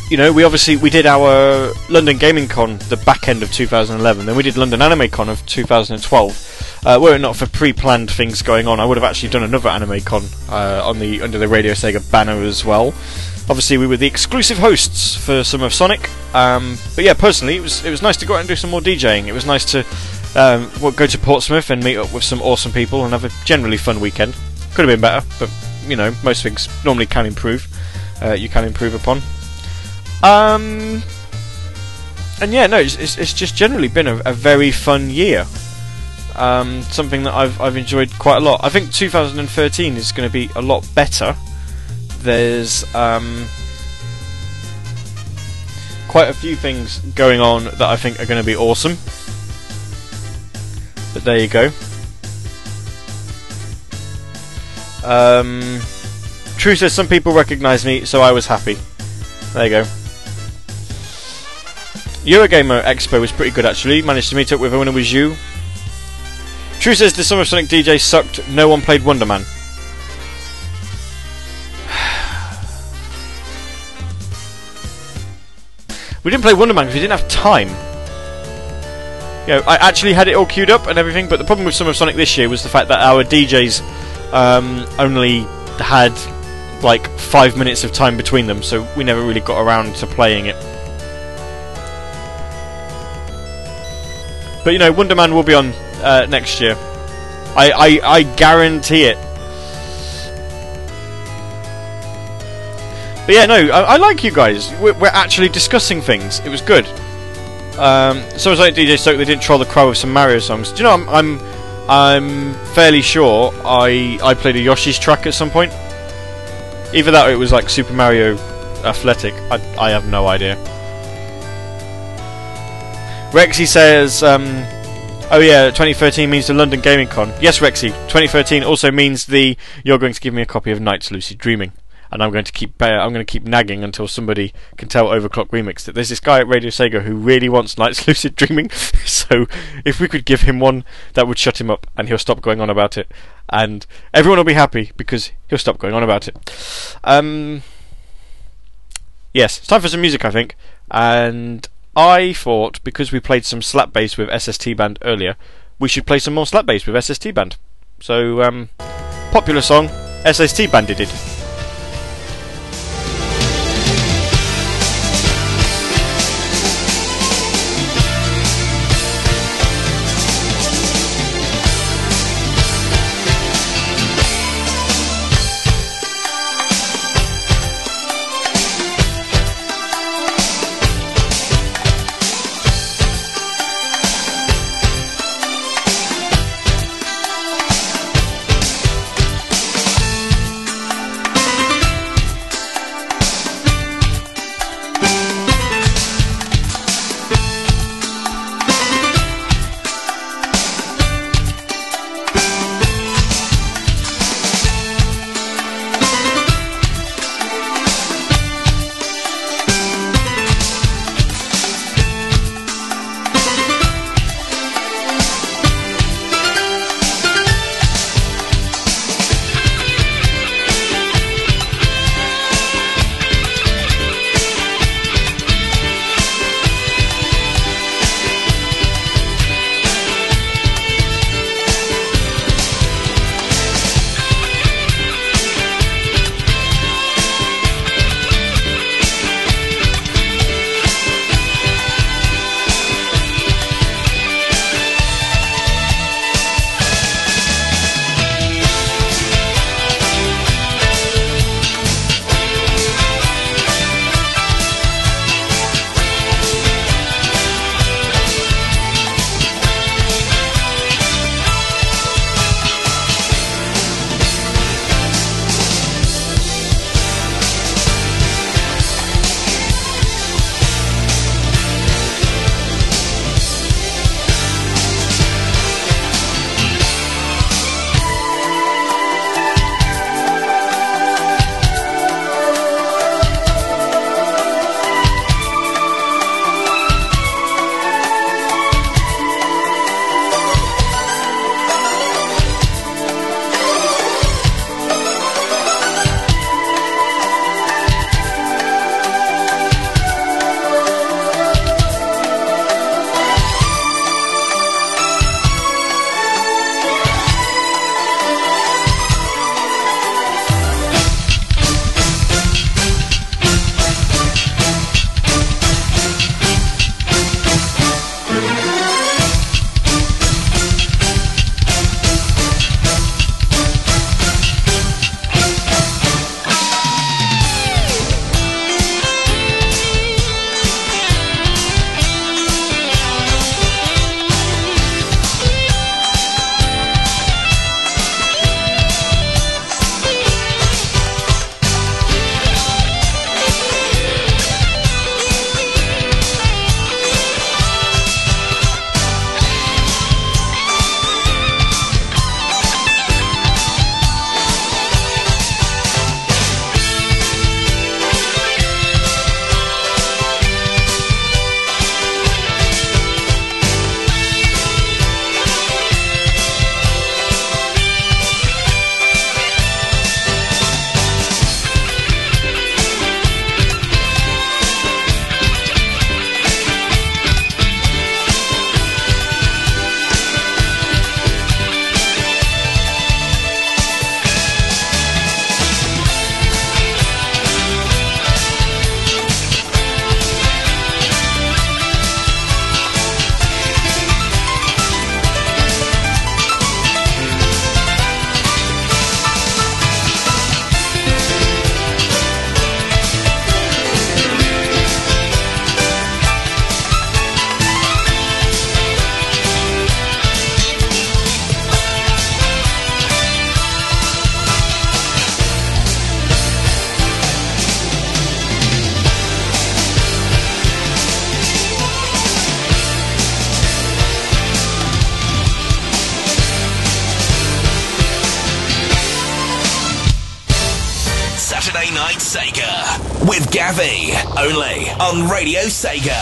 you know, we obviously we did our London Gaming Con the back end of 2011. Then we did London Anime Con of 2012. Uh, were it not for pre-planned things going on, I would have actually done another Anime Con uh, on the under the Radio Sega banner as well. Obviously, we were the exclusive hosts for Summer of Sonic. Um, but yeah, personally, it was it was nice to go out and do some more DJing. It was nice to um, go to Portsmouth and meet up with some awesome people and have a generally fun weekend. Could have been better, but you know, most things normally can improve. Uh, you can improve upon. Um, and yeah, no, it's, it's, it's just generally been a, a very fun year. Um, something that I've I've enjoyed quite a lot. I think 2013 is going to be a lot better. There's um, quite a few things going on that I think are going to be awesome. But there you go. Um, True says some people recognise me, so I was happy. There you go. Eurogamer Expo was pretty good actually. Managed to meet up with her when it was you. True says the Summer Sonic DJ sucked. No one played Wonder Man. we didn't play Wonder Man because we didn't have time. You know, I actually had it all queued up and everything, but the problem with Summer Sonic this year was the fact that our DJs um, only had like five minutes of time between them, so we never really got around to playing it. But you know, Wonder Man will be on uh, next year. I, I, I guarantee it. But yeah, no, I, I like you guys. We're, we're actually discussing things. It was good. Um, so was like DJ Stoke. They didn't troll the crowd with some Mario songs. Do you know? I'm, I'm, I'm fairly sure I, I played a Yoshi's track at some point. Either that, or it was like Super Mario Athletic. I, I have no idea. Rexy says, um, "Oh yeah, 2013 means the London Gaming Con." Yes, Rexy. 2013 also means the you're going to give me a copy of NiGHTS Lucid Dreaming, and I'm going to keep I'm going to keep nagging until somebody can tell OverClocked ReMix that there's this guy at Radio Sega who really wants NiGHTS Lucid Dreaming. so if we could give him one, that would shut him up, and he'll stop going on about it, and everyone will be happy because he'll stop going on about it. Um, yes, it's time for some music, I think, and I thought because we played some slap bass with SST Band earlier, we should play some more slap bass with SST Band. So, um, popular song, SST Band did it. Radio Sega.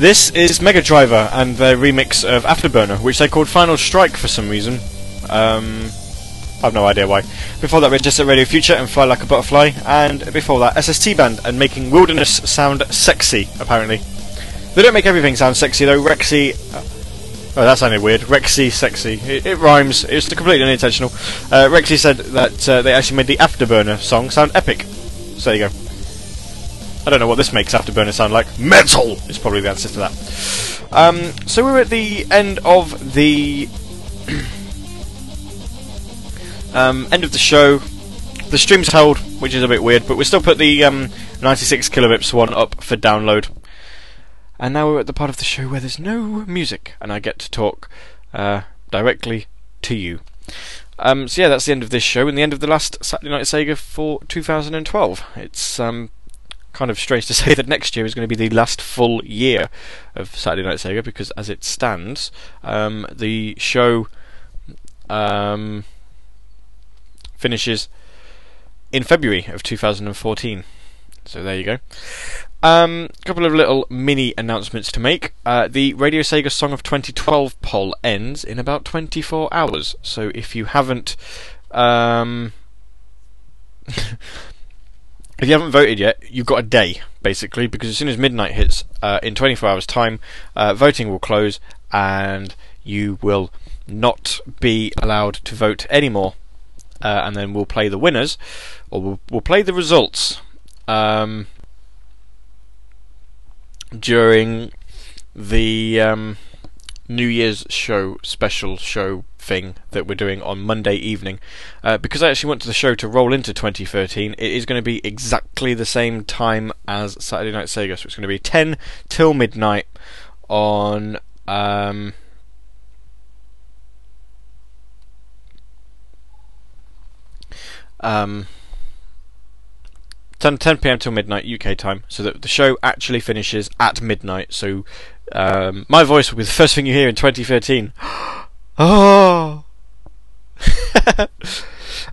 This is Mega Driver and their remix of Afterburner, which they called Final Strike for some reason. Um, I've no idea why. Before that, at Radio Future and Fly Like a Butterfly, and before that, SST Band and Making Wilderness Sound Sexy, apparently. They don't make everything sound sexy though. Rexy. Oh, that sounded weird. Rexy Sexy. It, it rhymes. It's completely unintentional. Uh, Rexy said that uh, they actually made the Afterburner song sound epic. So there you go. I don't know what this makes Afterburner sound like. Metal is probably the answer to that. Um, so we're at the end of the um, end of the show. The stream's held, which is a bit weird, but we still put the um, 96 kilobits one up for download. And now we're at the part of the show where there's no music, and I get to talk uh, directly to you. Um, so yeah, that's the end of this show and the end of the last Saturday Night Sega for 2012. It's um, kind of strange to say that next year is going to be the last full year of Saturday Night Sega because, as it stands, um, the show um, finishes in February of 2014. So there you go. Um, a couple of little mini announcements to make. Uh, the Radio Sega Song of 2012 poll ends in about 24 hours. So if you haven't, um, if you haven't voted yet, you've got a day basically, because as soon as midnight hits, uh, in 24 hours' time, uh, voting will close and you will not be allowed to vote anymore. Uh, and then we'll play the winners, or we'll, we'll play the results. Um, during the um, New Year's show special show thing that we're doing on Monday evening. Uh, because I actually want the show to roll into 2013, it is going to be exactly the same time as Saturday Night Sega. So it's going to be 10 till midnight on. Um, um, 10, 10 p.m. till midnight UK time, so that the show actually finishes at midnight. So um, my voice will be the first thing you hear in 2013. oh.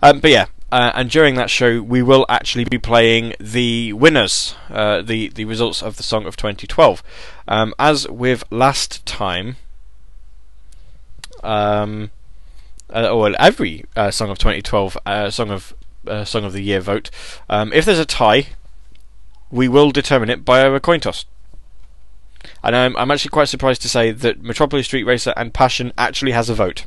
um, but yeah, uh, and during that show, we will actually be playing the winners, uh, the the results of the song of 2012. Um, as with last time, um, uh, or every uh, song of 2012, uh, song of uh, song of the year vote. Um, if there's a tie, we will determine it by a coin toss. And I'm, I'm actually quite surprised to say that Metropolis Street Racer and Passion actually has a vote.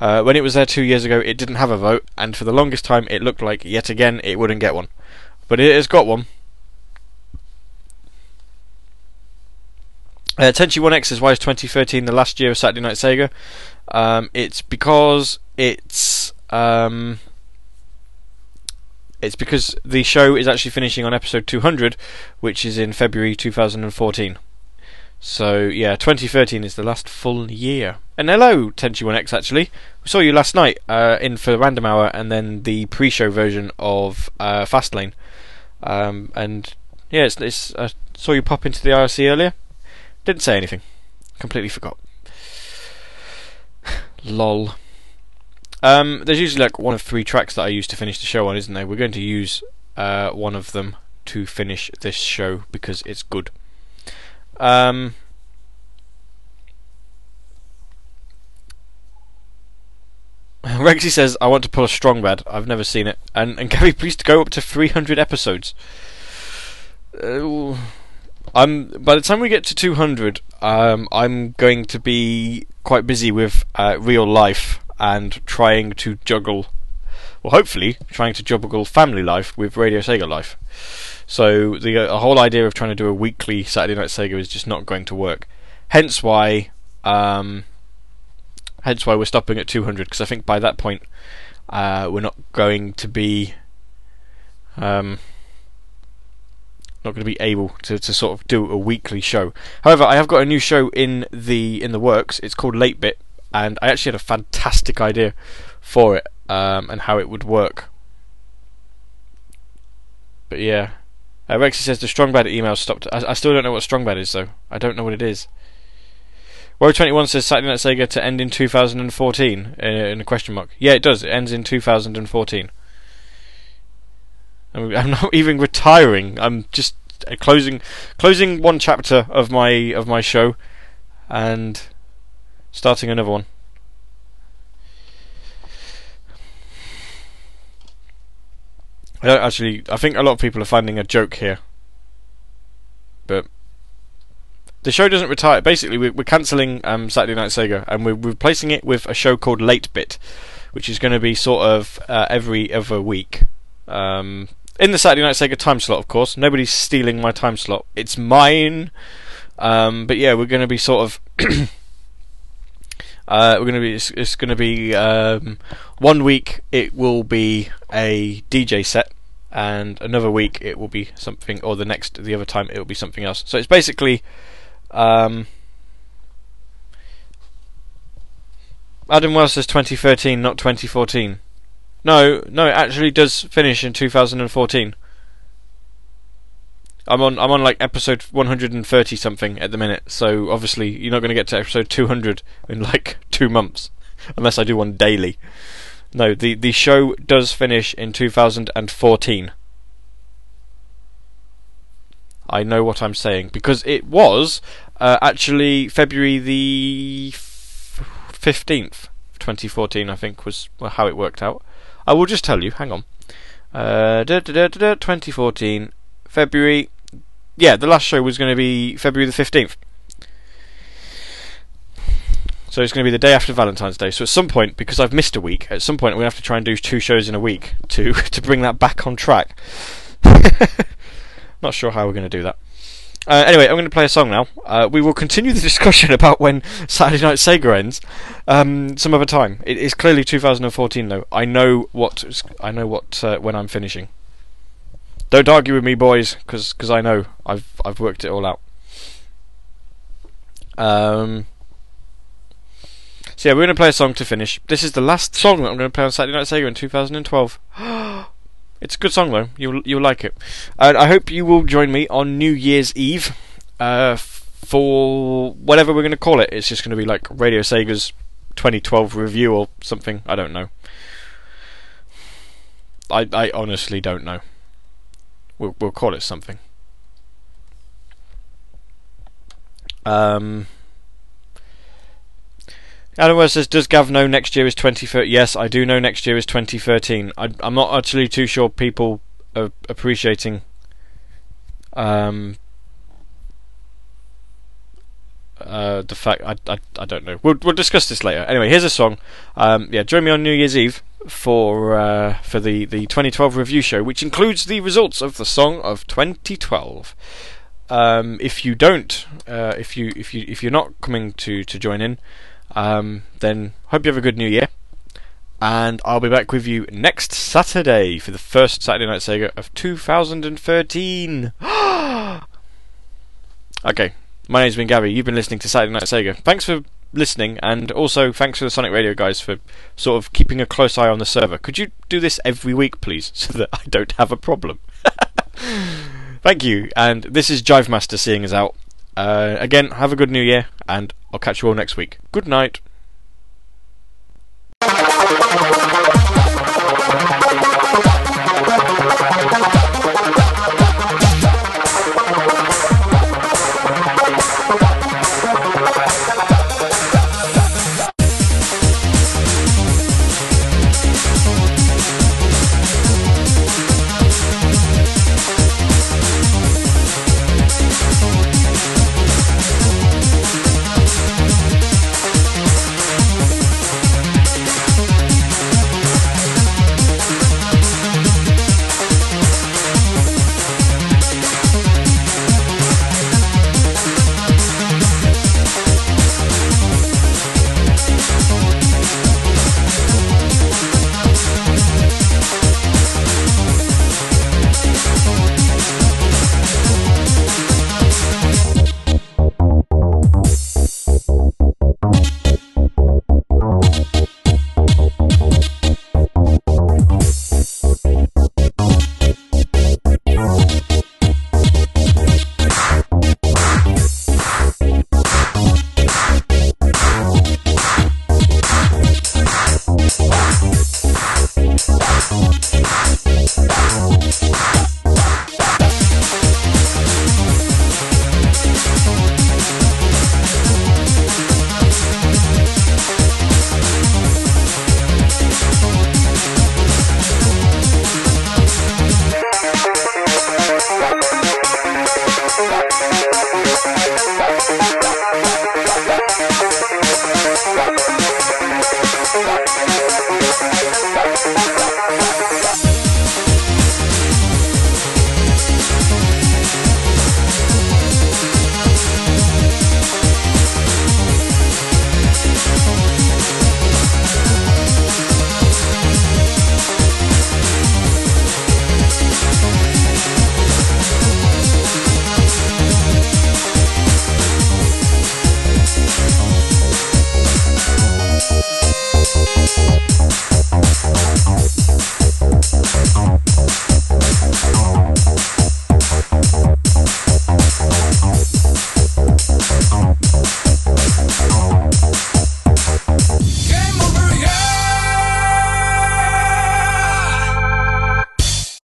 Uh, when it was there two years ago, it didn't have a vote, and for the longest time, it looked like yet again it wouldn't get one. But it has got one. Uh, Tenchi 1X is why is 2013 the last year of Saturday Night Sega. Um, it's because it's um, it's because the show is actually finishing on episode 200, which is in February 2014. So yeah, 2013 is the last full year. And hello, Tenchi 1X. Actually, we saw you last night uh, in for Random Hour, and then the pre-show version of uh, Fastlane. Um, and yeah, it's, it's I saw you pop into the IRC earlier. Didn't say anything. Completely forgot. Lol. Um, there's usually like one of three tracks that I use to finish the show on, isn't there? We're going to use uh, one of them to finish this show because it's good. Um, Rexy says, "I want to pull a strong bad. I've never seen it." And and Gary, please go up to 300 episodes. Uh, I'm by the time we get to 200, um, I'm going to be quite busy with uh, real life and trying to juggle, well, hopefully trying to juggle family life with Radio Sega life. So the uh, whole idea of trying to do a weekly Saturday Night Sega is just not going to work. Hence why, um, hence why we're stopping at 200 because I think by that point uh, we're not going to be. Um, not going to be able to, to sort of do a weekly show. However, I have got a new show in the in the works. It's called Late Bit, and I actually had a fantastic idea for it um, and how it would work. But yeah, uh, Rexy says the strong bad email stopped. I, I still don't know what strong bad is though. I don't know what it is. Woe twenty one says Saturday Night Sega to end in 2014 uh, in a question mark. Yeah, it does. It ends in 2014. I'm, I'm not even retiring. I'm just just uh, closing closing one chapter of my of my show, and starting another one. I don't actually. I think a lot of people are finding a joke here, but the show doesn't retire. Basically, we're, we're cancelling um, Saturday Night Sega, and we're replacing it with a show called Late Bit, which is going to be sort of uh, every other week. Um, in the Saturday Night Sega time slot, of course. Nobody's stealing my time slot. It's mine. Um, but yeah, we're going to be sort of. uh, we're going to be. It's, it's going to be um, one week. It will be a DJ set, and another week it will be something, or the next, the other time it will be something else. So it's basically. Um, Adam Wells says 2013, not 2014. No, no, it actually does finish in 2014. I'm on I'm on like episode 130 something at the minute, so obviously you're not going to get to episode 200 in like 2 months unless I do one daily. No, the the show does finish in 2014. I know what I'm saying because it was uh, actually February the f- 15th, 2014, I think was how it worked out. I will just tell you. Hang on. Uh, da, da, da, da, da, 2014 February. Yeah, the last show was going to be February the 15th. So it's going to be the day after Valentine's Day. So at some point, because I've missed a week, at some point we're going to have to try and do two shows in a week to to bring that back on track. Not sure how we're going to do that. Uh, anyway, I'm going to play a song now. Uh, we will continue the discussion about when Saturday Night Sega ends um, some other time. It is clearly 2014, though. I know what I know what uh, when I'm finishing. Don't argue with me, boys, because I know I've I've worked it all out. Um. So yeah, we're to play a song to finish. This is the last song that I'm to play on Saturday Night Sega in 2012. It's a good song though. You'll you'll like it. And I hope you will join me on New Year's Eve uh, for whatever we're to call it. It's just to be like Radio Sega's 2012 review or something. I don't know. I I honestly don't know. We'll we'll call it something. Um. Adam says, "Does Gav know next year is 2013?" Yes, I do know next year is 2013. I, I'm not actually too sure people are appreciating um, uh, the fact. I, I, I don't know. We'll we'll discuss this later. Anyway, here's a song. Um, yeah, join me on New Year's Eve for uh, for the the 2012 review show, which includes the results of the song of 2012. Um, if you don't, uh, if you if you if you're not coming to to join in. Um, then hope you have a good new year. And I'll be back with you next Saturday for the first Saturday Night Sega of 2013. okay, my name's been Gabby. You've been listening to Saturday Night Sega. Thanks for listening, and also thanks for the Sonic Radio guys for sort of keeping a close eye on the server. Could you do this every week, please, so that I don't have a problem? Thank you, and this is Jive Master seeing us out. Uh, again, have a good new year, and I'll catch you all next week. Good night.